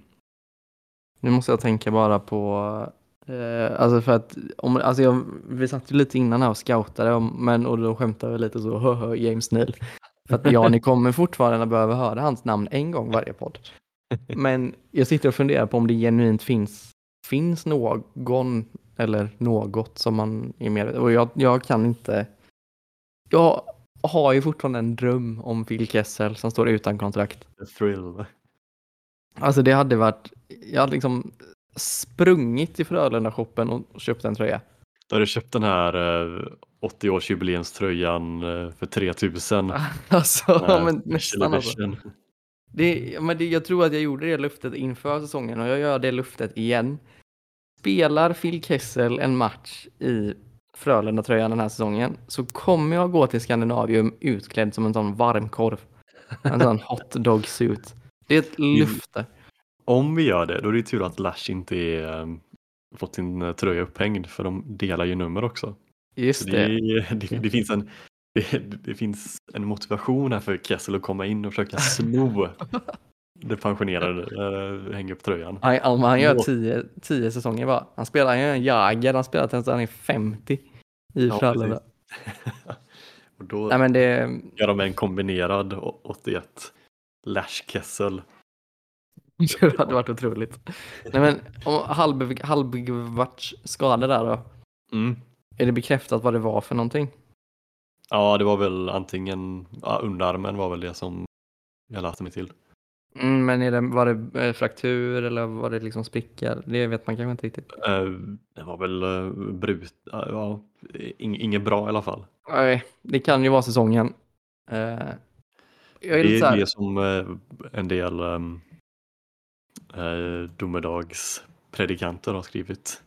Nu måste jag tänka bara på, eh, alltså för att, om, alltså jag, vi satt ju lite innan här och scoutade, om, men, och då skämtade vi lite så, höhö, James Neal. För att ja, ni kommer fortfarande behöva höra hans namn en gång varje podd. Men jag sitter och funderar på om det genuint finns, finns någon eller något som man är med och jag, jag kan inte. Jag har ju fortfarande en dröm om Phil Kessel som står utan kontrakt. A thrill. Alltså det hade varit, jag hade liksom sprungit till Frölunda-shoppen och köpt en tröja. Då har du köpt den här eh, 80-årsjubileumströjan eh, för 3000. Alltså, men nästan alltså. Det, men det, jag tror att jag gjorde det luftet inför säsongen och jag gör det luftet igen. Spelar Phil Kessel en match i Frölunda-tröjan den här säsongen så kommer jag gå till Skandinavium utklädd som en sån varmkorv. En sån hot dog suit. Det är ett lufte. Om vi gör det, då är det tur att Lash inte är, um, fått sin eh, tröja upphängd för de delar ju nummer också. Just det. det, det, det, finns en, det, finns en motivation här för Kessel att komma in och försöka sno det pensionerade, äh, hänga upp tröjan. Han, han, han gör tio, tio säsonger bara. Han spelar ju en Jagr, han spelar tills han är 50 i Ja, Frölunda. och då Nej men det, gör de en kombinerad å- 81 Lash Kessel. det hade varit otroligt. Nej men om skada där då. Mm. Är det bekräftat vad det var för någonting? Ja, det var väl antingen, ja, underarmen var väl det som jag läste mig till. Mm, men är det, var det eh, fraktur eller var det liksom sprickor? Det vet man kanske inte riktigt. Eh, Det var väl eh, brut, ja, ja, ing- inget bra i alla fall. Nej, det kan ju vara säsongen. Eh, jag är Det är det som eh, en del um, domedagspredikanter har skrivit.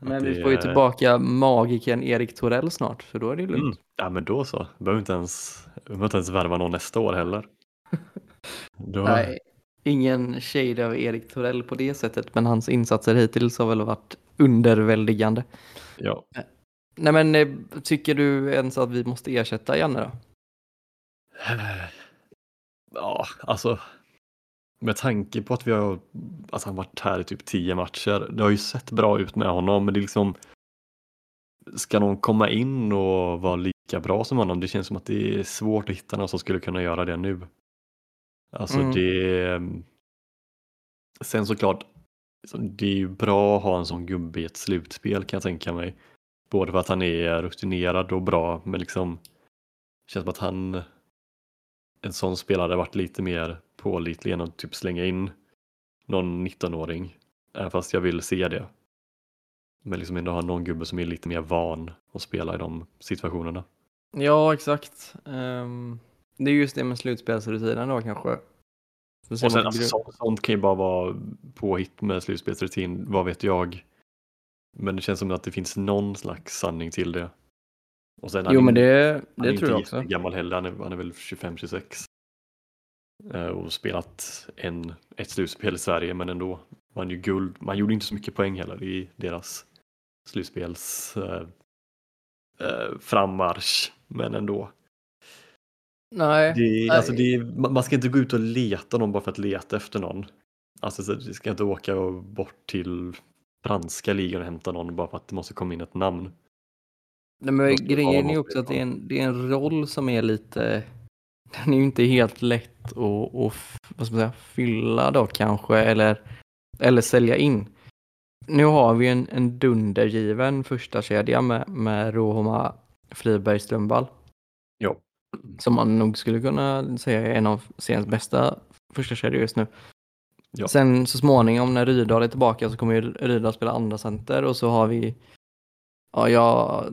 men vi får ju är- tillbaka magikern Erik Torell snart, så då är det ju Mm. lugnt. Ja men då så, behöver inte ens, behöver inte ens värva någon nästa år heller. Då, Nej, ingen shade av Erik Torell på det sättet, men hans insatser hittills har väl varit underväldigande. ja. Nej men eh, tycker du ens att vi måste ersätta Janne då? Ja, alltså med tanke på att vi har, alltså han varit här i typ tio matcher, det har ju sett bra ut med honom, men det är liksom Ska någon komma in och vara lika bra som honom? Det känns som att det är svårt att hitta någon som skulle kunna göra det nu. Alltså Mm. det Sen såklart, det är ju bra att ha en sån gubbe i ett slutspel kan jag tänka mig. Både för att han är rutinerad och bra, men liksom känns som att han en sån spelare varit lite mer pålitlig än att typ slänga in någon 19-åring. Även fast jag vill se det. Men liksom ändå ha någon gubbe som är lite mer van att spela i de situationerna. Ja, exakt. Ehm, det är just det med slutspelsrutinen då kanske. Och sen, man alltså, sånt, sånt kan ju bara vara påhitt med slutspelsrutin, vad vet jag. Men det känns som att det finns någon slags sanning till det. Och sen, han Jo, är men inte- det, han är det tror jag inte också. gammal heller, han är, han är väl 25-26. Eh, Och spelat en, ett slutspel i Sverige, men ändå. Man, ju guld. man gjorde inte så mycket poäng heller i deras slutspels eh, eh, frammarsch, men ändå. Nej, Det, alltså det, man ska inte gå ut och leta någon bara för att leta efter någon. Alltså så du ska inte åka bort till franska ligan och hämta någon bara för att det måste komma in ett namn. Nej, men grejen är också att det är, en, det är en roll som är lite... Den är ju inte helt lätt att, att vad ska man säga, fylla då kanske, eller, eller sälja in. Nu har vi en, en dundergiven första kedja med, med Rohoma Friberg Strömvall, Ja. som man nog skulle kunna säga är en av seriens bästa första kedjor just nu. Ja. Sen så småningom när Rydahl är tillbaka så kommer ju Rydahl spela andra center och så har vi Ja, jag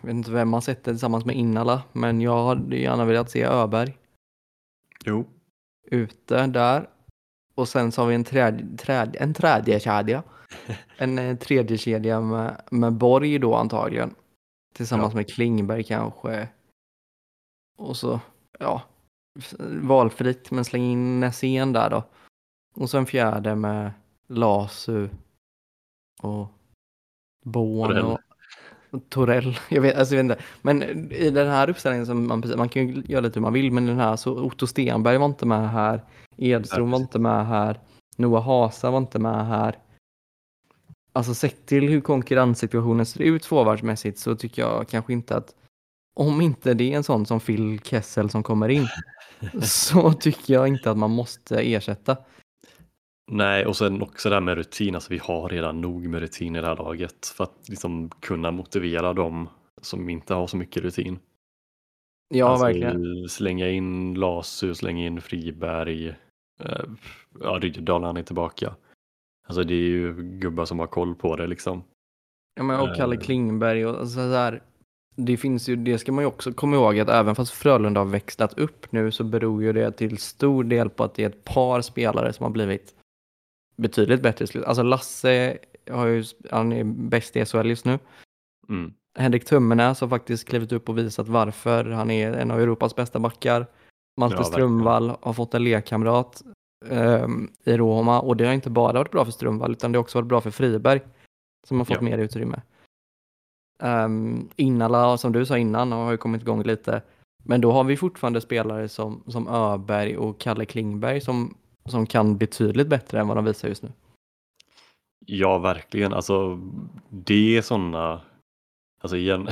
vet inte vem man sätter tillsammans med Innala, men jag hade gärna velat se Öberg Jo. ute där. Och sen så har vi en tredje, tredje, en tredje kedja. En eh, tredje kedja med, med Borg då antagligen. Tillsammans Ja. med Klingberg kanske. Och så, ja, valfritt, men släng in Nässén där då. Och så en fjärde med Lasu och Born och Torell, jag vet, alltså, jag vet inte. Men i den här uppställningen, som man, man kan ju göra lite hur man vill, men den här, så Otto Stenberg var inte med här, Edström var inte med här, Noah Hasa var inte med här. Alltså sett till hur konkurrenssituationen ser ut forwardsmässigt så tycker jag kanske inte att om inte det är en sån som Phil Kessel som kommer in så tycker jag inte att man måste ersätta. Nej, och sen också det här med rutin. Alltså, vi har redan nog med rutin i det här laget för att liksom kunna motivera dem som inte har så mycket rutin. Ja, alltså, verkligen. Slänga in Lasu, slänga in Friberg, eh, ja, Ryddahl han är tillbaka. Alltså det är ju gubbar som har koll på det liksom. Ja, men och Kalle Eh. Klingberg och så där. Det finns ju, det ska man ju också komma ihåg att även fast Frölunda har växlat upp nu så beror ju det till stor del på att det är ett par spelare som har blivit betydligt bättre slut. Alltså Lasse har ju, han är bäst i SHL just nu. Mm. Henrik Tummenäs har faktiskt klivit upp och visat varför han är en av Europas bästa backar. Malte verkligen. Strömvall har fått en lekkamrat ehm, i Roma och det har inte bara varit bra för Strömvall utan det har också varit bra för Friberg som har fått Ja. mer utrymme. Um, Innala, som du sa innan, har ju kommit igång lite. Men då har vi fortfarande spelare som, som Öberg och Kalle Klingberg som, som kan betydligt bättre än vad de visar just nu. Ja, verkligen. Alltså, det är sådana, alltså igen,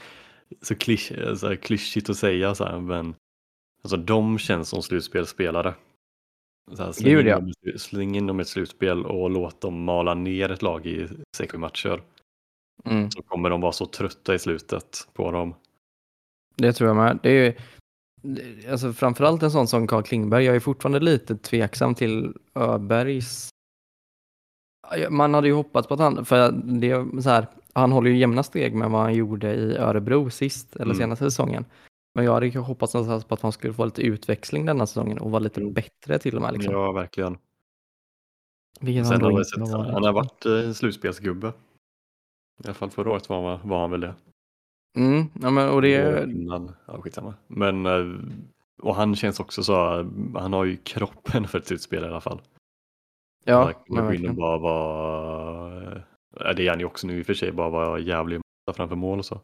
så klisch, alltså, klyschigt att säga så här, men alltså de känns som slutspelsspelare. Så här, släng, in dem, släng in dem i ett slutspel och låt dem mala ner ett lag i sex matcher. Mm. Så kommer de vara så trötta i slutet på dem. Det tror jag med. Det är ju, alltså framförallt en sån som Carl Klingberg. Jag är fortfarande lite tveksam till Öbergs. Man hade ju hoppats på att han, för det är så här, han håller ju jämna steg med vad han gjorde i Örebro sist, eller Mm. senaste säsongen. Men jag hade ju hoppats någonstans på att han skulle få lite utväxling denna säsongen och vara lite Mm. bättre till och med. Liksom. Ja, verkligen. Vilket Sen han har sett, han har varit eh, en slutspelsgubbe. I alla fall förra året var han, var han väl det. Mm, ja, men, och det, Innan, ja, skitsamma. Men, eh, och han känns också så, eh, han har ju kroppen för ett slutspel i alla fall. ja, Han kommer gå in och bara vara, ja, det är han ju också nu i och för sig, bara vara jävlig framför mål och så.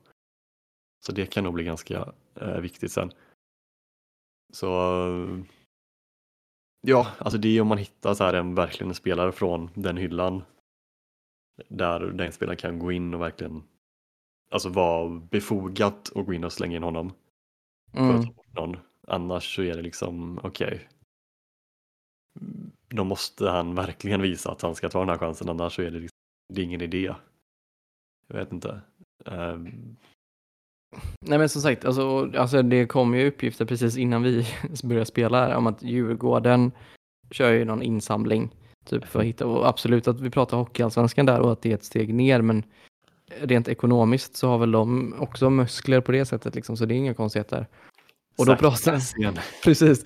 Så det kan nog bli ganska eh, viktigt sen. Så eh, ja, alltså det är om man hittar så här en verkligen en spelare från den hyllan där den spelaren kan gå in och verkligen alltså vara befogat och gå in och slänga in honom för att Mm. ta bort någon. Annars så är det liksom okej. Då måste han verkligen visa att han ska ta den här chansen annars så är det, liksom, det är ingen idé. Jag vet inte. Ehm, Nej men som sagt, alltså, alltså det kom ju uppgifter precis innan vi började spela här om att Djurgården kör ju någon insamling typ för att hitta, och absolut att vi pratar hockeyallsvenskan där och att det är ett steg ner men rent ekonomiskt så har väl de också muskler på det sättet liksom så det är inga konstigheter. Och då pratar. Precis.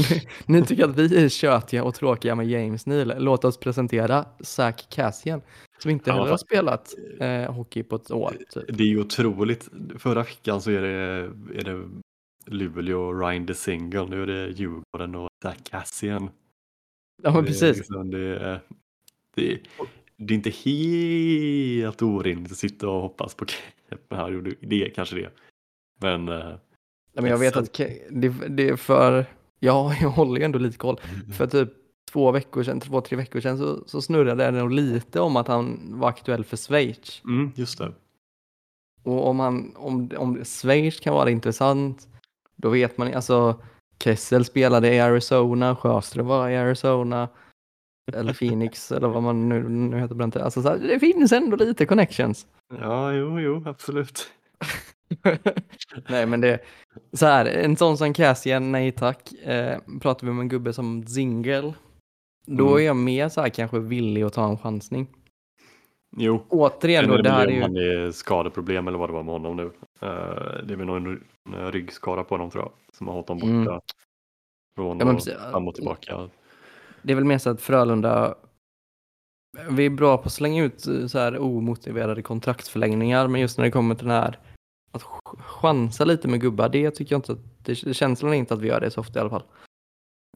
Ni tycker att vi är tjötiga och tråkiga med James Neal. Låt oss presentera Zach Cassian som inte Ja, heller har spelat eh, hockey på ett år. Typ. Det är ju otroligt. Förra veckan så är det, är det Luleå och Ryan DeSingle. Nu är det Djurgården och Zach Kassian. Ja men Det är precis. liksom- det, är, det, är, det är inte helt orimligt att sitta och hoppas på. Jo, det- är kanske det. Men eh, Ja, men jag vet att det, det är för, ja jag håller ju ändå lite koll. För typ två veckor sedan, två, tre veckor sedan så, så snurrade det nog lite om att han var aktuell för Schweiz. mm, just det. Och om, han, om, om Schweiz kan vara intressant, då vet man alltså Kessel spelade i Arizona, Sjöström var i Arizona, eller Phoenix eller vad man nu, nu heter tiden. Alltså så här, det finns ändå lite connections. Ja, jo, jo, absolut. nej men det, så här, en sån som Cassian, nej tack. Eh, pratar vi om en gubbe som Zingel, då Mm. är jag mer så här kanske villig att ta en chansning. Jo, Återigen då, det här är ju, han är skadeproblem eller vad det var med honom nu. Eh, det är väl någon, ryggskada på honom tror jag. Som har hållit honom Mm. borta. Från Ja, men och fram och tillbaka. Det är väl mer så att Frölunda, vi är bra på att slänga ut eh, så här omotiverade kontraktsförlängningar, men just när det kommer till den här att ch- chansa lite med gubbar, det tycker jag inte att, det, känslan är inte att vi gör det så ofta i alla fall.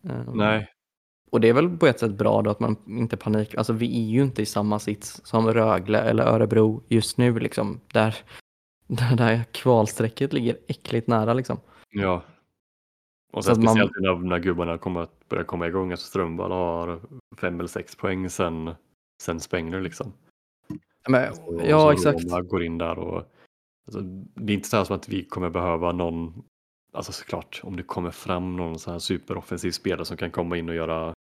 Um, Nej, Och det är väl på ett sätt bra då att man inte panik, alltså vi är ju inte i samma sits som Rögle eller Örebro just nu liksom, där, där, där kvalstrecket ligger äckligt nära liksom. Ja. Och Så sen man- speciellt när, när gubbarna kommer att börja komma igång. Alltså Strömvall har fem eller sex poäng sen, sen Spengler liksom. Men, ja, så exakt. Roma går in där och alltså, det är inte så här som att vi kommer behöva någon, alltså såklart om det kommer fram någon så här superoffensiv spelare som kan komma in och göra,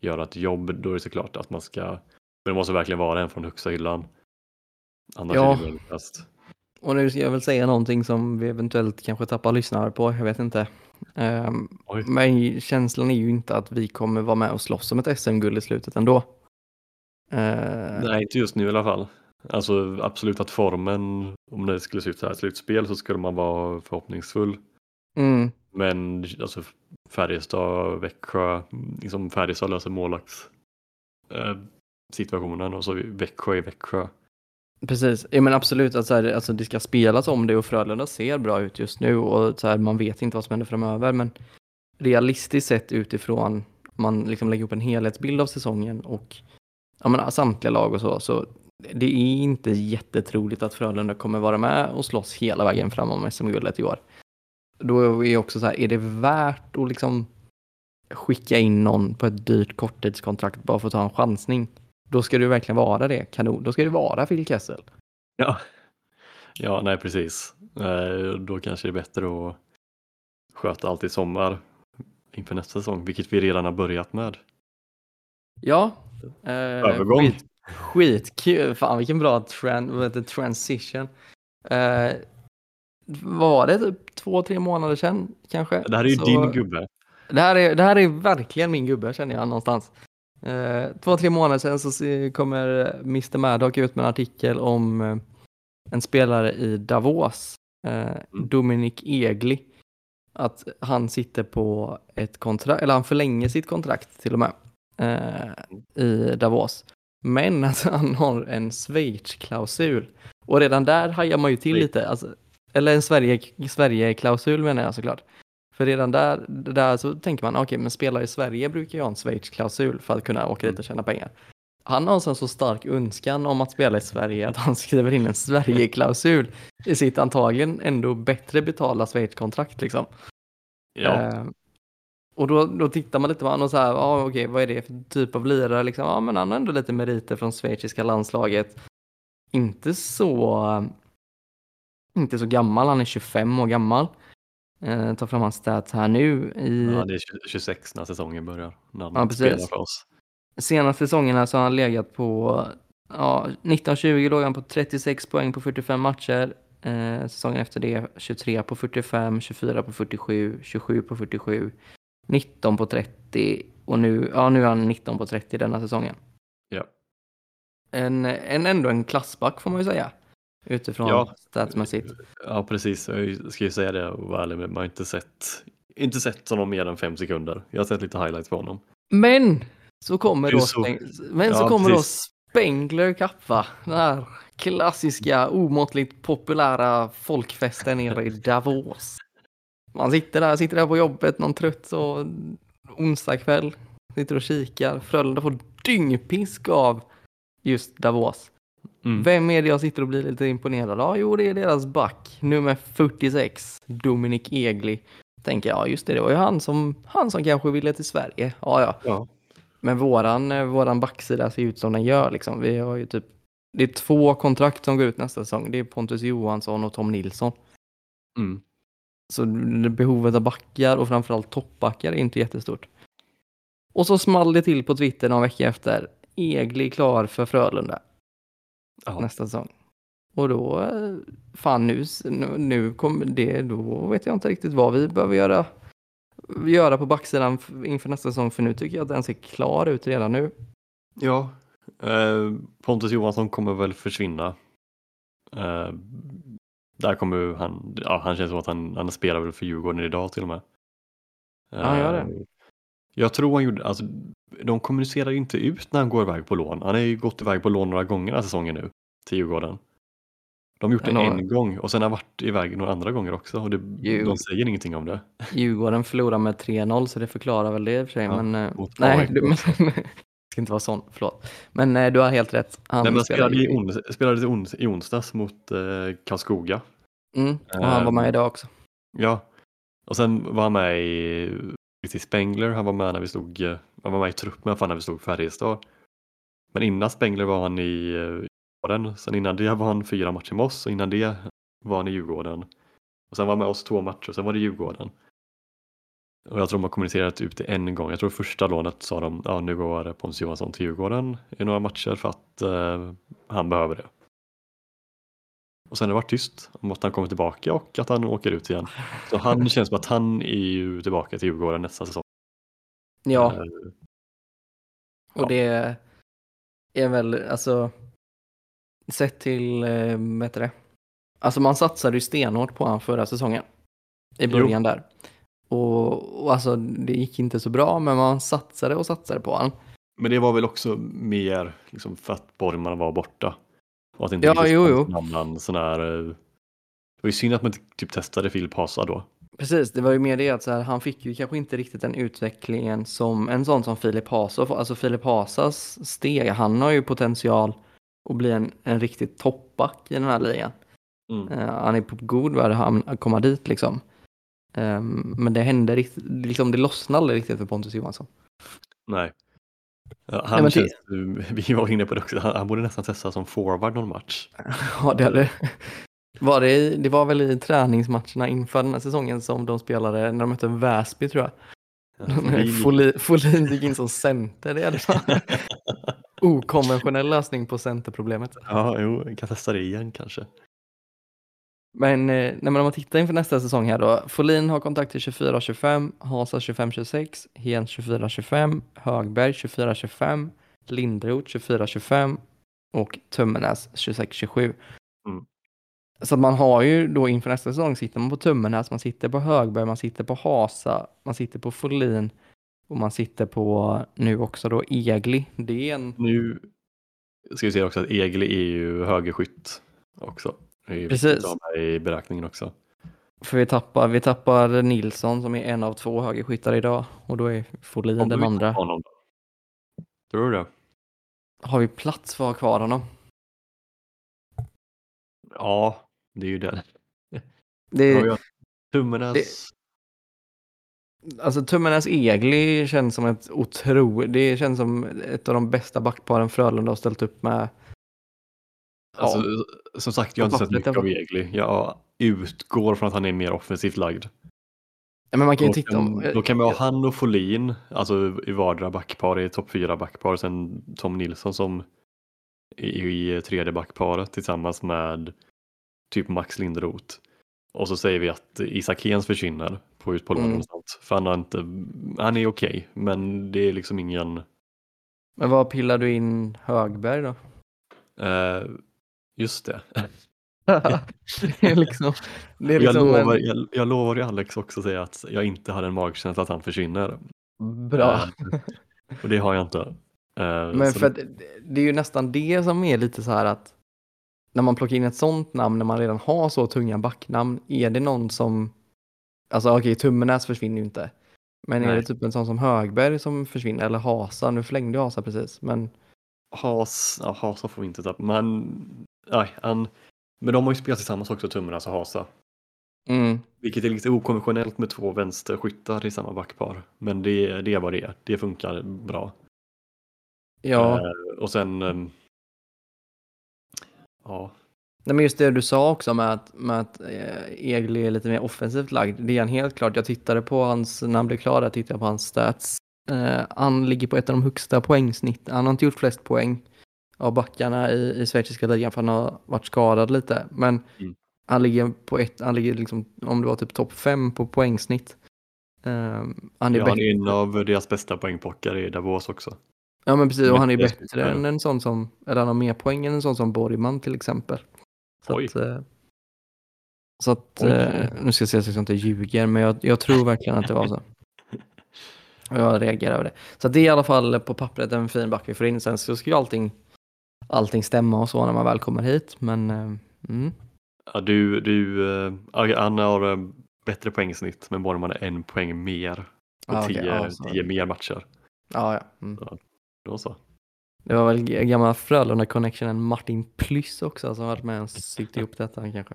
göra ett jobb, då är det såklart att man ska, men det måste verkligen vara en från högsta hyllan. Annars Ja. är det meningslöst. Och nu ska jag väl säga någonting som vi eventuellt kanske tappar lyssnare på, jag vet inte. Ehm, Oj. men känslan är ju inte att vi kommer vara med och slåss om ett SM-guld i slutet ändå. Ehm, Nej, inte just nu i alla fall. Alltså absolut att formen, om det skulle se ut så här i slutspel så skulle man vara förhoppningsfull. mm, Men alltså Färjestad, Växjö, liksom Färjestad löser målvakts eh, situationen och så Växjö i Växjö precis, ja, men absolut att så här, alltså, det ska spelas om det och Frölunda ser bra ut just nu och så här, man vet inte vad som händer framöver men realistiskt sett utifrån om man liksom lägger upp en helhetsbild av säsongen och ja, men, samtliga lag och så, så det är inte jättetroligt att Frölunda kommer vara med och slåss hela vägen fram om SM-guldet i år. Då är också så här, är det värt att liksom skicka in någon på ett dyrt korttidskontrakt bara för att ta en chansning? Då ska det ju verkligen vara det, kanon. Då ska det vara Phil Kessel. Ja, ja nej precis. Eh, då kanske det är bättre att sköta allt i sommar inför nästa säsong, vilket vi redan har börjat med. Ja. Eh, Övergång. Skit, skitkul. Fan vilken bra det, transition. Eh, vad var det? Typ två, tre månader sedan kanske? Det här är ju Så- din gubbe. Det här, är, det här är verkligen min gubbe känner jag någonstans. Eh, två, tre månader sedan så kommer Mr Maddock ut med en artikel om eh, en spelare i Davos, eh, Dominic Egli. Att han sitter på ett kontrakt, eller han förlänger sitt kontrakt till och med i Davos. Men att han har en Schweiz-klausul. Och redan där hajar man ju till lite. Alltså, eller en Sverige- Sverige-klausul menar jag såklart. För redan där, där så tänker man, okej, men spelare i Sverige brukar ju ha en Schweiz-klausul för att kunna åka dit och tjäna pengar. Han har en så stark önskan om att spela i Sverige att han skriver in en Sverige-klausul i sitt antagligen ändå bättre betalda Schweiz-kontrakt liksom. Ja, Eh, och då, då tittar man lite på honom och så här, ja okej, vad är det för typ av lirare liksom? Ja, men han har ändå lite meriter från schweiziska landslaget. Inte så, inte så gammal, han är 25 år gammal. Eh, tar fram hans stats här nu. I ja, det är 20 26 när säsongen börjar. När han Ja, precis. spelar för oss. senaste säsongerna så har han legat på, ja, 1920 låg han på 36 poäng på 45 matcher. Eh, säsongen efter det 23 på 45, 24 på 47, 27 på 47, 19 på 30 och nu, ja, nu är han 19 på 30 denna säsongen. Ja. En, en ändå en klassback får man ju säga. Utifrån Ja. statsmässigt. Ja, precis. Jag ska ju säga det och vara ärlig, men man har inte sett, inte sett honom mer än fem sekunder. Jag har sett lite highlights på honom. Men så kommer då, så- men så Ja, kommer då. Spengler va? Den här klassiska omåttligt populära folkfesten nere i Davos. Man sitter där, sitter där på jobbet någon trött så onsdag kväll, sitter och kikar. Frölunda får dyngpisk av just Davos. Mm. Vem är det jag sitter och blir lite imponerad av? Jo, det är deras back, nummer 46, Dominic Egli. Tänker jag, ja just det, det var ju han som, han som kanske ville till Sverige. Ja, ja. Ja. Men våran, eh, våran backsida ser ut som den gör liksom. Vi har ju typ, det är två kontrakt som går ut nästa säsong. Det är Pontus Johansson och Tom Nilsson. Mm. Så behovet av backar och framförallt toppbackar är inte jättestort. Och så small det till på Twitter någon vecka efter. Egli klar för Frölunda Ja. nästa säsong. Och då, eh, fan nu, nu, kommer det, då vet jag inte riktigt vad vi behöver göra, göra på backsidan inför nästa säsong. För nu tycker jag att den ser klar ut redan nu. Ja, eh, Pontus Johansson kommer väl försvinna. Eh, där kommer han, ja, han känns som att han, han spelar väl för Djurgården idag till och med. Ja, han gör det. Eh, Jag tror han gjorde, alltså de kommunicerar ju inte ut när han går iväg på lån. Han har ju gått iväg på lån några gånger den här säsongen nu till Djurgården. De har gjort det en gång och sen har han varit iväg några andra gånger också och det, de säger ingenting om det. Djurgården förlorar med 3-0 så det förklarar väl det i och för sig. Ja, men, eh, nej, du, men, ska inte vara sån, förlåt. Men eh, du har helt rätt. Han Nej, spelade, i, ons, spelade i, ons, i onsdags mot eh, Karlskoga. mm, och han var med idag också. Ja, och sen var han med i, i Spengler, han var med när vi stod, eh, han var med i trupp med när vi stod Färjestad. Men innan Spengler var han i eh, Djurgården, sen innan det var han fyra matcher med oss och innan det var han i Djurgården. Och sen var han med oss två matcher, sen var det Djurgården. Och jag tror de har kommunicerat ut det en gång. Jag tror första lånet sa de, ja nu går Pontus Johansson till Djurgården i några matcher för att eh, han behöver det. Och sen har det varit tyst om att han kommer tillbaka och att han åker ut igen. Så han känns som att han är ju tillbaka till Djurgården nästa säsong. Ja, Eh, och ja. det är väl alltså sett till, eh, vad heter det? Alltså man satsade ju stenhårt på honom förra säsongen. I Jo. början där. Och, och alltså det gick inte så bra men man satsade och satsade på honom. Men det var väl också mer liksom, för att Borgman var borta. Och att inte Ja, jo, jo. någon annan sån här... eh, Det var ju synd att man inte typ testade Filip Hasa då. Precis, det var ju mer det att så här, han fick ju kanske inte riktigt den utvecklingen som en sån som Filip Hasa. Alltså Filip Hasas steg, han har ju potential att bli en, en riktigt toppback i den här ligan. Mm. Eh, han är på god väg att komma dit liksom. Ehm, men det hände riktigt, liksom det lossnade aldrig riktigt för Pontus Johansson. Nej. Ja, Nej, han men känns, vi var inne på det också, han, han borde nästan testa som forward någon match. Ja, det, hade, var det, det var väl i träningsmatcherna inför den här säsongen som de spelade när de mötte Väsby tror jag. Folin, Folin gick in som center. Det är en okonventionell lösning på centerproblemet. Ja, jo, vi kan testa det igen kanske. Men, eh, nej, men om man tittar inför nästa säsong här då. Folin har kontakter 24-25, Hasa 25-26, Hen 24-25, Högberg 24-25, Lindroth 24-25 och Tummenäs 26-27. Mm. Så man har ju då inför nästa säsong sitter man på Tummenäs, man sitter på Högberg, man sitter på Hasa, man sitter på Folin och man sitter på nu också då Egli. Det är en Nu ska vi se också att Egli är ju högerskytt också. Det är ju Precis. att i beräkningen också. För vi tappar, vi tappar Nilsson som är en av två högerskyttar idag och då är Folin Om den andra. Honom. Tror du det? Har vi plats för att ha kvar honom? Ja, det är ju det. Det, ja. Tummenäs. alltså Tummenäs Egli känns som ett otro, det känns som ett av de bästa backparen Frölunda har ställt upp med. Alltså, som sagt, jag har inte sett pappret mycket av Egli. Jag utgår från att han är mer offensivt lagd. Ja, men man kan ju titta om, då kan vi ha han och Folin, alltså i vardera backpar, i topp fyra backpar. Sen Tom Nilsson som i, i tredje backparet tillsammans med typ Max Linderoth. Och så säger vi att Isak Hens försvinner på ut på lån Mm. sånt. För han, har inte, han är okej, men det är liksom ingen... men vad pillar du in Högberg då? Eh, just det. det är liksom, det är jag, liksom lovar, en, jag, jag lovar ju Alex också att säga att jag inte har en magkänsla att han försvinner. bra. Eh, och det har jag inte. Eh, Men för det- det är ju nästan det som är lite så här att när man plockar in ett sånt namn när man redan har så tunga backnamn, är det någon som, alltså okej, Tummenäs försvinner ju inte. Men är Nej. det typ en sån som Högberg som försvinner, eller Hasa, nu förlängde jag Hasa precis, men Has, ja, Hasa får vi inte tappa. Men, nej, han, men de har ju spelat tillsammans också, Tummernas och Hasa. mm, Vilket är lite okonventionellt med två vänsterskyttar i samma backpar. Men det, det är vad det är. Det funkar bra. ja, Eh, och sen, ehm, ja, Nej, men just det du sa också med att, med att eh, Egli är lite mer offensivt lagd. Det är han helt klart. Jag tittade på hans, när han blev klar där tittade jag på hans stats. Eh, han ligger på ett av de högsta poängsnitt. Han har inte gjort flest poäng av backarna i, i schweiziska ligan för han har varit skadad lite. Men Mm. han ligger på ett, han ligger liksom, om det var typ topp fem på poängsnitt. Eh, han är ja, han är en av deras bästa poängplockare i Davos också. Ja men precis, och han är bättre än en sån som, eller han har mer poäng än en sån som Borgman till exempel. Så Oj. att, eh, så att eh, nu ska jag se så att jag inte ljuger, men jag, jag tror verkligen att det var så. Och jag reagerar över det. Så det är i alla fall på pappret en fin back vi får in. Sen så ska ju allting, allting stämma och så när man väl kommer hit. Men eh, mm, Ja, du, du, eh, han har eh, bättre poängsnitt men Borgman är en poäng mer på Ah, tio, ja, så- tio mer matcher. Ja, ja. Mm. Då så. Det var väl gamla Frölunda-connectionen Martin Plyss också som varit med och sytt ihop detta kanske.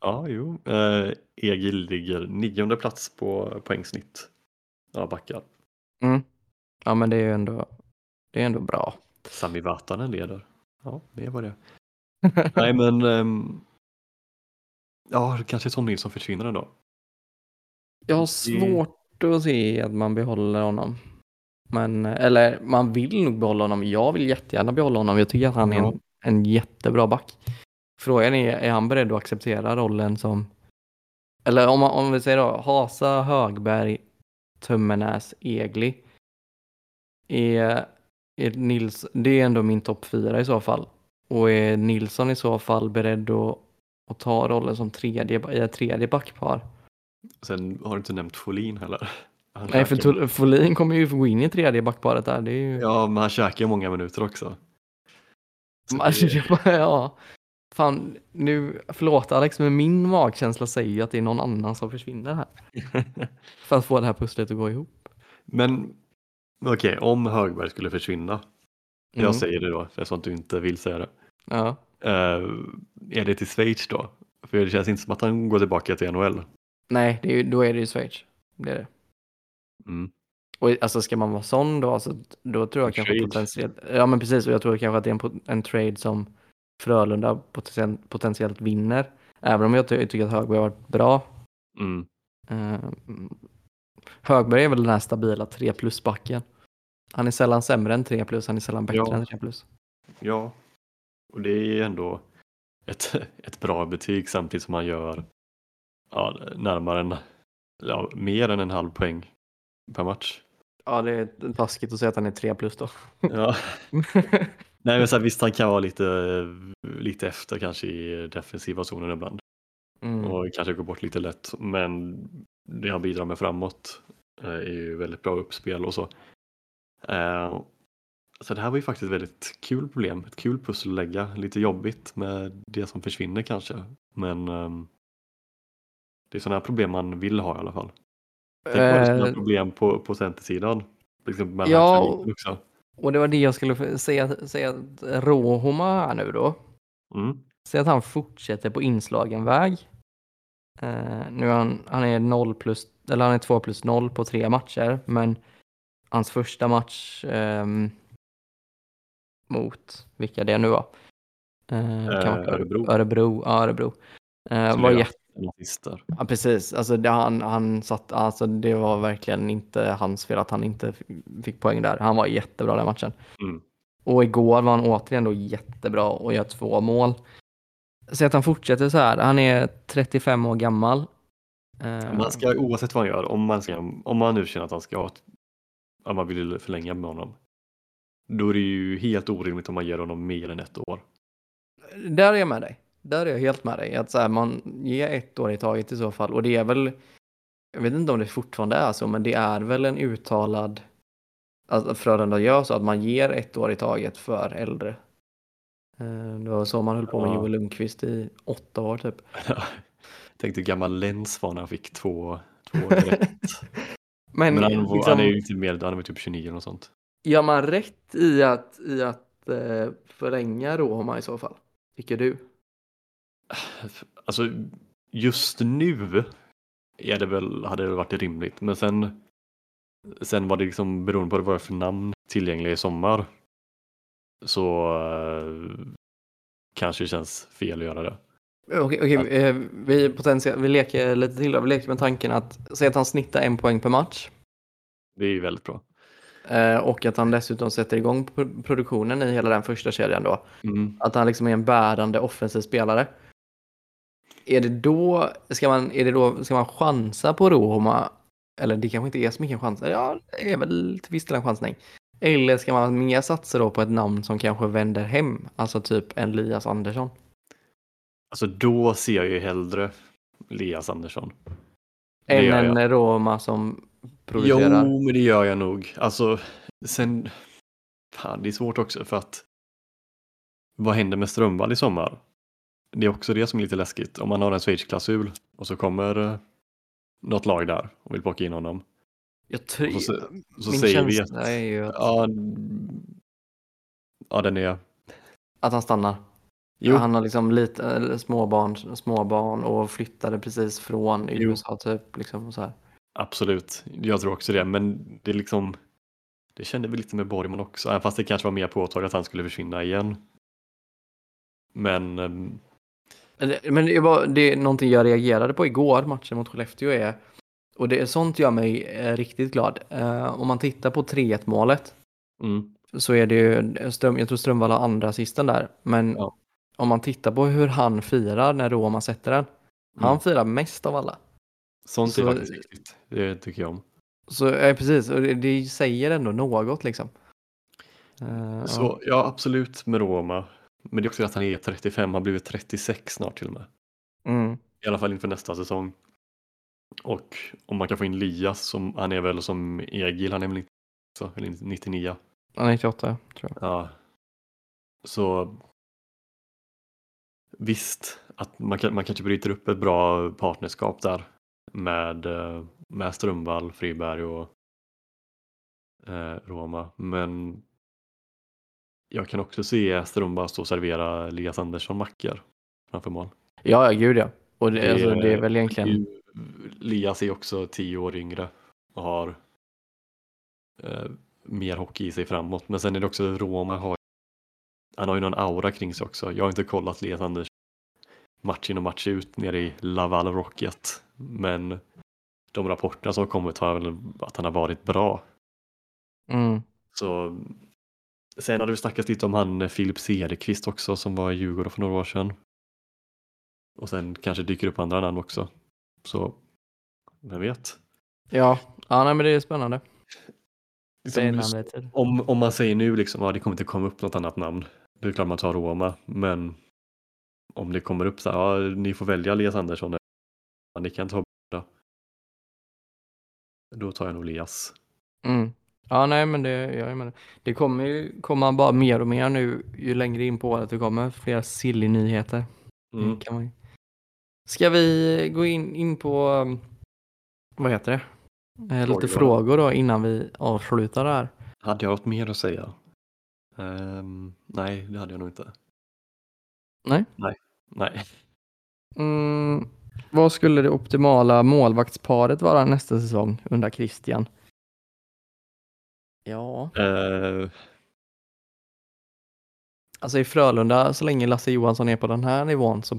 Ja, jo. Eh, Egil ligger nionde plats på poängsnitt. Ja, backar. Mm. Ja, men det är ju ändå, det är ändå bra. Sami Vatanen leder. Ja, det var det. Nej, men ehm, ja, kanske Tom Nilsson försvinner ändå. Jag har svårt att se att man behåller honom. Men, eller man vill nog behålla honom. Jag vill jättegärna behålla honom. Jag tycker att han är en, en jättebra back. Frågan är, är han beredd att acceptera rollen som, eller om, man- om vi säger då, Hasa, Högberg, Tummenäs, Egli. Är, är Nils, det är ändå min topp fyra i så fall. Och är Nilsson i så fall beredd att, att ta rollen som tredje, i ett tredje backpar? Sen har du inte nämnt Folin heller. Han Nej, för Folin kommer ju gå in i tredje backparet där. Det är ju... Ja, men han käkar ju många minuter också. Så Man- det- ja. Fan, nu, förlåt Alex, men min magkänsla säger ju att det är någon annan som försvinner här. För att få det här pusslet att gå ihop. Men okej, om Högberg skulle försvinna. Mm. Jag säger det då, eftersom att du inte vill säga det. Ja. Eh, är det till Schweiz då? För det känns inte som att han går tillbaka till NHL. Nej, det är, ju- då är det ju Schweiz. Det är det. Mm. Och alltså ska man vara sån då, alltså, då tror jag En kanske trade. potentiellt, ja men precis, och jag tror kanske att det är en, pot- en trade som Frölunda potentiellt, potentiellt vinner. Även om jag ty- tycker att Högberg har varit bra. Mm. Eh, Högberg är väl den här stabila 3 plus-backen. Han är sällan sämre än 3 plus, han är sällan bättre Ja. än 3 plus. Ja, och det är ändå ett, ett bra betyg samtidigt som man gör ja, närmare en, ja, mer än en halv poäng per match. Ja, det är taskigt att säga att han är 3 plus då. Ja. Nej, men så här, visst, han kan vara lite, lite efter kanske i defensiva zonen ibland Mm. och kanske gå bort lite lätt, men det han bidrar med framåt eh, är ju väldigt bra uppspel och så. Eh, Så det här var ju faktiskt ett väldigt kul problem, ett kul pussel att lägga, lite jobbigt med det som försvinner kanske, men ehm, det är sådana här problem man vill ha i alla fall. Tänk på det sådana problem på, på centersidan, till exempel mellan Ja, också. och det var det jag skulle säga, säga att Rohoma här nu då. Mm. Säg att han fortsätter på inslagen väg. Eh, nu är han, han är 0 plus, eller han är 2 plus 0 på tre matcher, men hans första match ehm, mot, vilka det nu var? Eh, Eh, Örebro. Örebro, ja, Örebro. Eh, var jätte, ja, precis, alltså det, han, han satt, alltså det var verkligen inte hans fel att han inte fick poäng där. Han var jättebra den matchen. Mm. Och igår var han återigen då jättebra och gör två mål. Så att han fortsätter så här. Han är 35 år gammal. Man ska oavsett vad han gör, om man, ska, om man nu känner att han ska ha ett, att man vill förlänga med honom, då är det ju helt orimligt om man ger honom mer än ett år. Där är jag med dig. Där är jag helt med dig. Att så här, man ger ett år i taget i så fall. Och det är väl, jag vet inte om det fortfarande är så, men det är väl en uttalad, att Frölunda gör så att man ger ett år i taget för äldre. Eh, Det var så man höll på med Ja. Joel Lundqvist i åtta år typ. Tänk hur gammal Lens var när han fick två, två direkt. Men, Men han, liksom, han är ju inte mer, han är typ 29 eller något sånt. gör man rätt i att, i att eh, förlänga Roma i så fall? Tycker du? Alltså just nu är det väl, hade det varit rimligt, men sen sen var det liksom beroende på vad det var för namn tillgängliga i sommar så eh, kanske det känns fel att göra det. Okej, okej, eh, vi, vi leker lite till då. Vi leker med tanken att säga att han snittar en poäng per match Det är ju väldigt bra. eh, och att han dessutom sätter igång pro- produktionen i hela den första kedjan då. Mm. Att han liksom är en bärande offensiv spelare. Är det då, ska man, är det då, ska man chansa på Roma? Eller det kanske inte är så mycket chans. Ja, det är väl till viss del en chansning. Eller ska man mer satsa då på ett namn som kanske vänder hem? Alltså typ en Elias Andersson. Alltså då ser jag ju hellre Elias Andersson. Än en Roma som producerar. Jo, men det gör jag nog. Alltså, sen... Fan, det är svårt också för att... Vad händer med Strömvall i sommar? det är också det som är lite läskigt. Om man har en Schweiz-klausul och så kommer eh, något lag där och vill plocka in honom. Jag tror, så, så min säger vi att, är ju att, ja, ja, den är, att han stannar. jo, Han har liksom lite småbarn, småbarn och flyttade precis från Jo. USA typ. Liksom, så här. absolut. Jag tror också det, men det är liksom, det kände vi lite med Borgman också, även fast det kanske var mer påtagligt att han skulle försvinna igen. Men ehm, Eller- Men det, var, det är någonting jag reagerade på igår, matchen mot Skellefteå är, och det är sånt gör mig eh, riktigt glad. Eh, om man tittar på 3-1 målet mm, så är det ju, Ström, jag tror Strömvall har andra assisten där, men Ja. om man tittar på hur han firar när Roma sätter den, han mm. firar mest av alla. sånt är så- faktiskt viktigt. Det tycker jag om. Så eh, precis, och det, det säger ändå något liksom. Eh, Så ja, absolut med Roma. Men det är också att han är 35, han har blivit 36 snart till och med. ja. mm. I alla fall inför nästa säsong. Och om man kan få in Lias, som, han är väl som Egil, han är väl inte så, eller 99. Han är 98 tror jag. Ja. Så visst, att man, kan, man kanske bryter upp ett bra partnerskap där med, eh, med Strömvall, Friberg och eh, Roma. Men jag kan också se Strömvall stå och servera Elias Andersson mackor framför mål. Ja, ja, gud ja. Och det, Det- alltså, det är väl egentligen... Lias är också tio år yngre och har eh, mer hockey i sig framåt. Men sen är det också Roma har han har ju någon aura kring sig också. Jag har inte kollat Lias Anders match in och match ut nere i Laval Rocket. Men de rapporterna som har kommit har väl att han har varit bra. Mm. Så sen hade vi snackat lite om han eh, Filip Cederqvist också som var i Djurgården för några år sedan. Och sen kanske dyker upp andra namn också. Så vem vet? Ja, ja nej, men det är spännande. Liksom namnet om, om man säger nu liksom, ja det kommer inte komma upp något annat namn. Det är klart man tar Roma, men om det kommer upp så här, ja ni får välja Elias Andersson. Ja, ni kan ta båda. Då tar jag nog Elias. Mm. Ja, nej, men det, jag med. det kommer ju komma bara mer och mer nu ju längre in på året det kommer. Flera silly nyheter. Mm. Kan man... Ska vi gå in, in på, um, vad heter det? Eh, lite Frågor. då innan vi avslutar det här. Hade jag något mer att säga? Ehm, nej, det hade jag nog inte. Nej. Nej. Mm, vad skulle det optimala målvaktsparet vara nästa säsong under Christian? Ja, Eh, alltså i Frölunda, så länge Lasse Johansson är på den här nivån så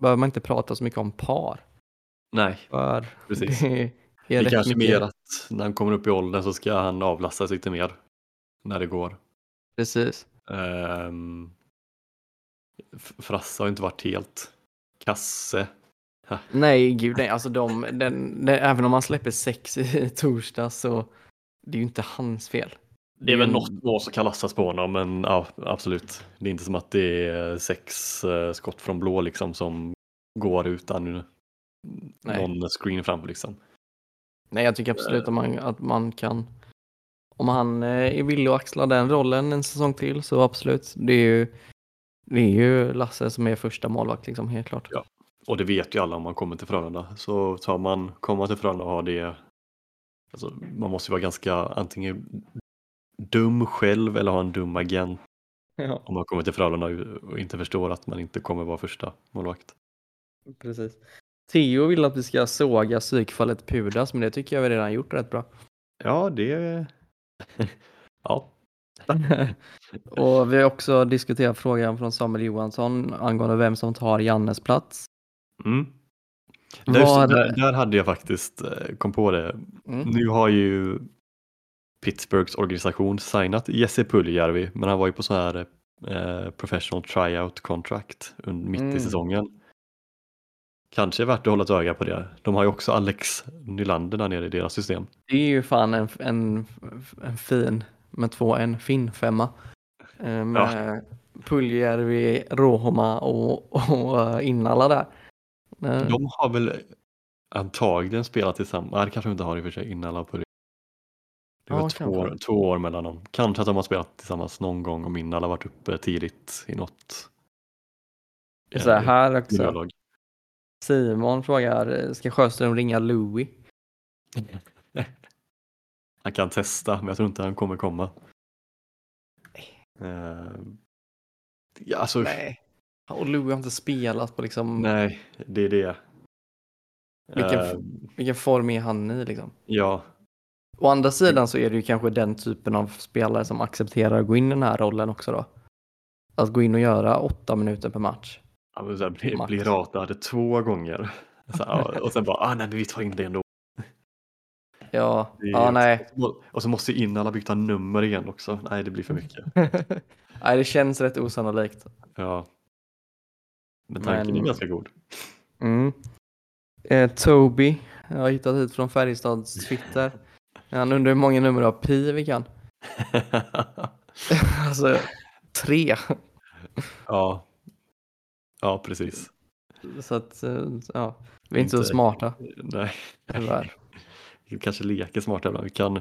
behöver man inte prata så mycket om par. nej, För precis. det är Det kanske mycket- mer att när han kommer upp i åldern så ska han avlastas lite mer. När det går. Precis. Um, Frasse har inte varit helt kasse. Nej, gud nej. Alltså de, den, den, även om man släpper sex i torsdag så det är ju inte hans fel. Det är väl något mål som kan lastas på honom, men ja, absolut. Det är inte som att det är sex eh, skott från blå liksom som går utan Nej. någon screen framför liksom. Nej, jag tycker absolut att man, att man kan om han eh, är villig att axla den rollen en säsong till så absolut. Det är ju, det är ju Lasse som är första målvakt liksom, helt klart. Ja. Och det vet ju alla om man kommer till Frölunda. Så tar man, kommer man till Frölunda och har det, alltså, man måste ju vara ganska antingen dum själv eller ha en dum agent Ja, om man kommer till Frölunda och inte förstår att man inte kommer vara första målvakt. precis. Theo vill att vi ska såga psykfallet Pudas, men det tycker jag vi redan gjort rätt bra. Ja, det... ja. Och vi har också diskuterat frågan från Samuel Johansson angående vem som tar Jannes plats. Mm. Där, Var- där, där hade jag faktiskt eh, kom på det. Mm. Nu har ju Pittsburghs organisation signat Jesse Puljärvi, men han var ju på så här eh, professional tryout contract mitt Mm. i säsongen. Kanske är värt att hålla ett öga på det. De har ju också Alex Nylander där nere i deras system. Det är ju fan en, en, en fin, med två, en fin femma. Eh, Med Puljärvi, Rohoma och, och eh, Innala där. Eh, De har väl antagligen spelat tillsammans, nej det kanske de inte har i och för sig innan alla på det. Var Ja, två, år, två år mellan dem. Kanske att de har spelat tillsammans någon gång om Innala varit uppe tidigt i något Så här, här också. juniorlag. Simon frågar, ska Sjöström ringa Louis? Han kan testa, men jag tror inte han kommer komma. Eh, ja, alltså, nej. Nej. Och Louis har inte spelat på liksom, det är det. Vilken Eh, vilken form är han i liksom? ja, Å andra sidan så är det ju kanske den typen av spelare som accepterar att gå in i den här rollen också då. Att gå in och göra åtta minuter per match. han vill så här, bli, bli ratad två gånger. Så, här, och sen bara, ah, nej men vi tar in det ändå. Ja, Det ja nej. Och så måste in alla byta nummer igen också. Nej, det blir för mycket. nej, det känns rätt osannolikt. Ja. Men tanken Men- är ganska god. Mm. Eh, Toby, jag har hittat hit från Färjestads Twitter. Han undrar hur många nummer av Pi vi kan. alltså, tre. ja. Ja, precis. Så att, eh, ja, vi är inte så smarta Nej. tyvärr. Vi kanske leker smarta ibland. Vi kan,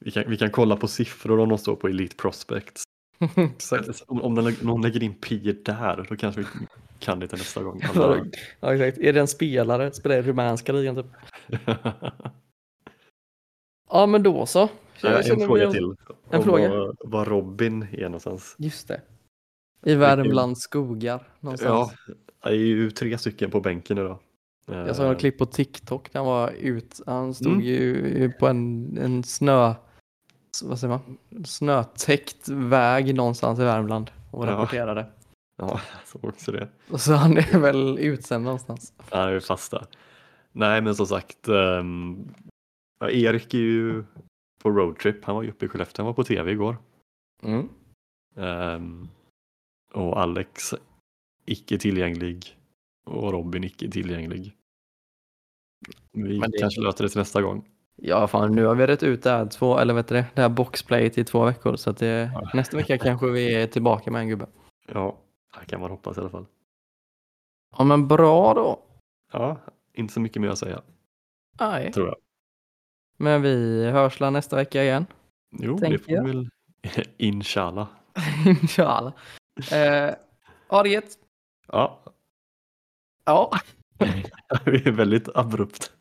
vi, kan, vi kan kolla på siffror om de står på Elite Prospects. Exakt. Om, om någon, någon lägger in pi där, då kanske vi kan det till nästa gång. Ja, exakt. Är det en spelare? Spelar i rumänska ligan typ? Ja, men då så. Ja, Jag en fråga till. En fråga. Var, var Robin är någonstans. Just det. I Värmlands skogar någonstans. Ja, det är ju tre stycken på bänken idag. Jag såg ett klipp på TikTok när han var ut. Han stod Mm. ju på en, en snö, vad säger man? snötäckt väg någonstans i Värmland och Ja. rapporterade. Ja, jag såg också det. Och så han är väl utsänd någonstans. Han är ju fast där. Nej, men som sagt. Ja, Erik är ju på roadtrip. Han var ju uppe i Skellefteå. Han var på tv igår. Mm. Ehm, och Alex icke tillgänglig. Och Robin icke tillgänglig. Vi Men det- kanske löser det till nästa gång. Ja, fan nu har vi rätt ut det här, två, eller vet du det, det här boxplayet i två veckor. Så att det, Ja. nästa vecka kanske vi är tillbaka med en gubbe. Ja, det kan man hoppas i alla fall. Ja, men bra då. Ja, inte så mycket mer att säga, Nej. tror jag. Men vi hörs nästa vecka igen. Jo, det får vi väl. Inshallah. Inshallah. Eh, ha det gött. Ja, Ja. vi är väldigt abrupt.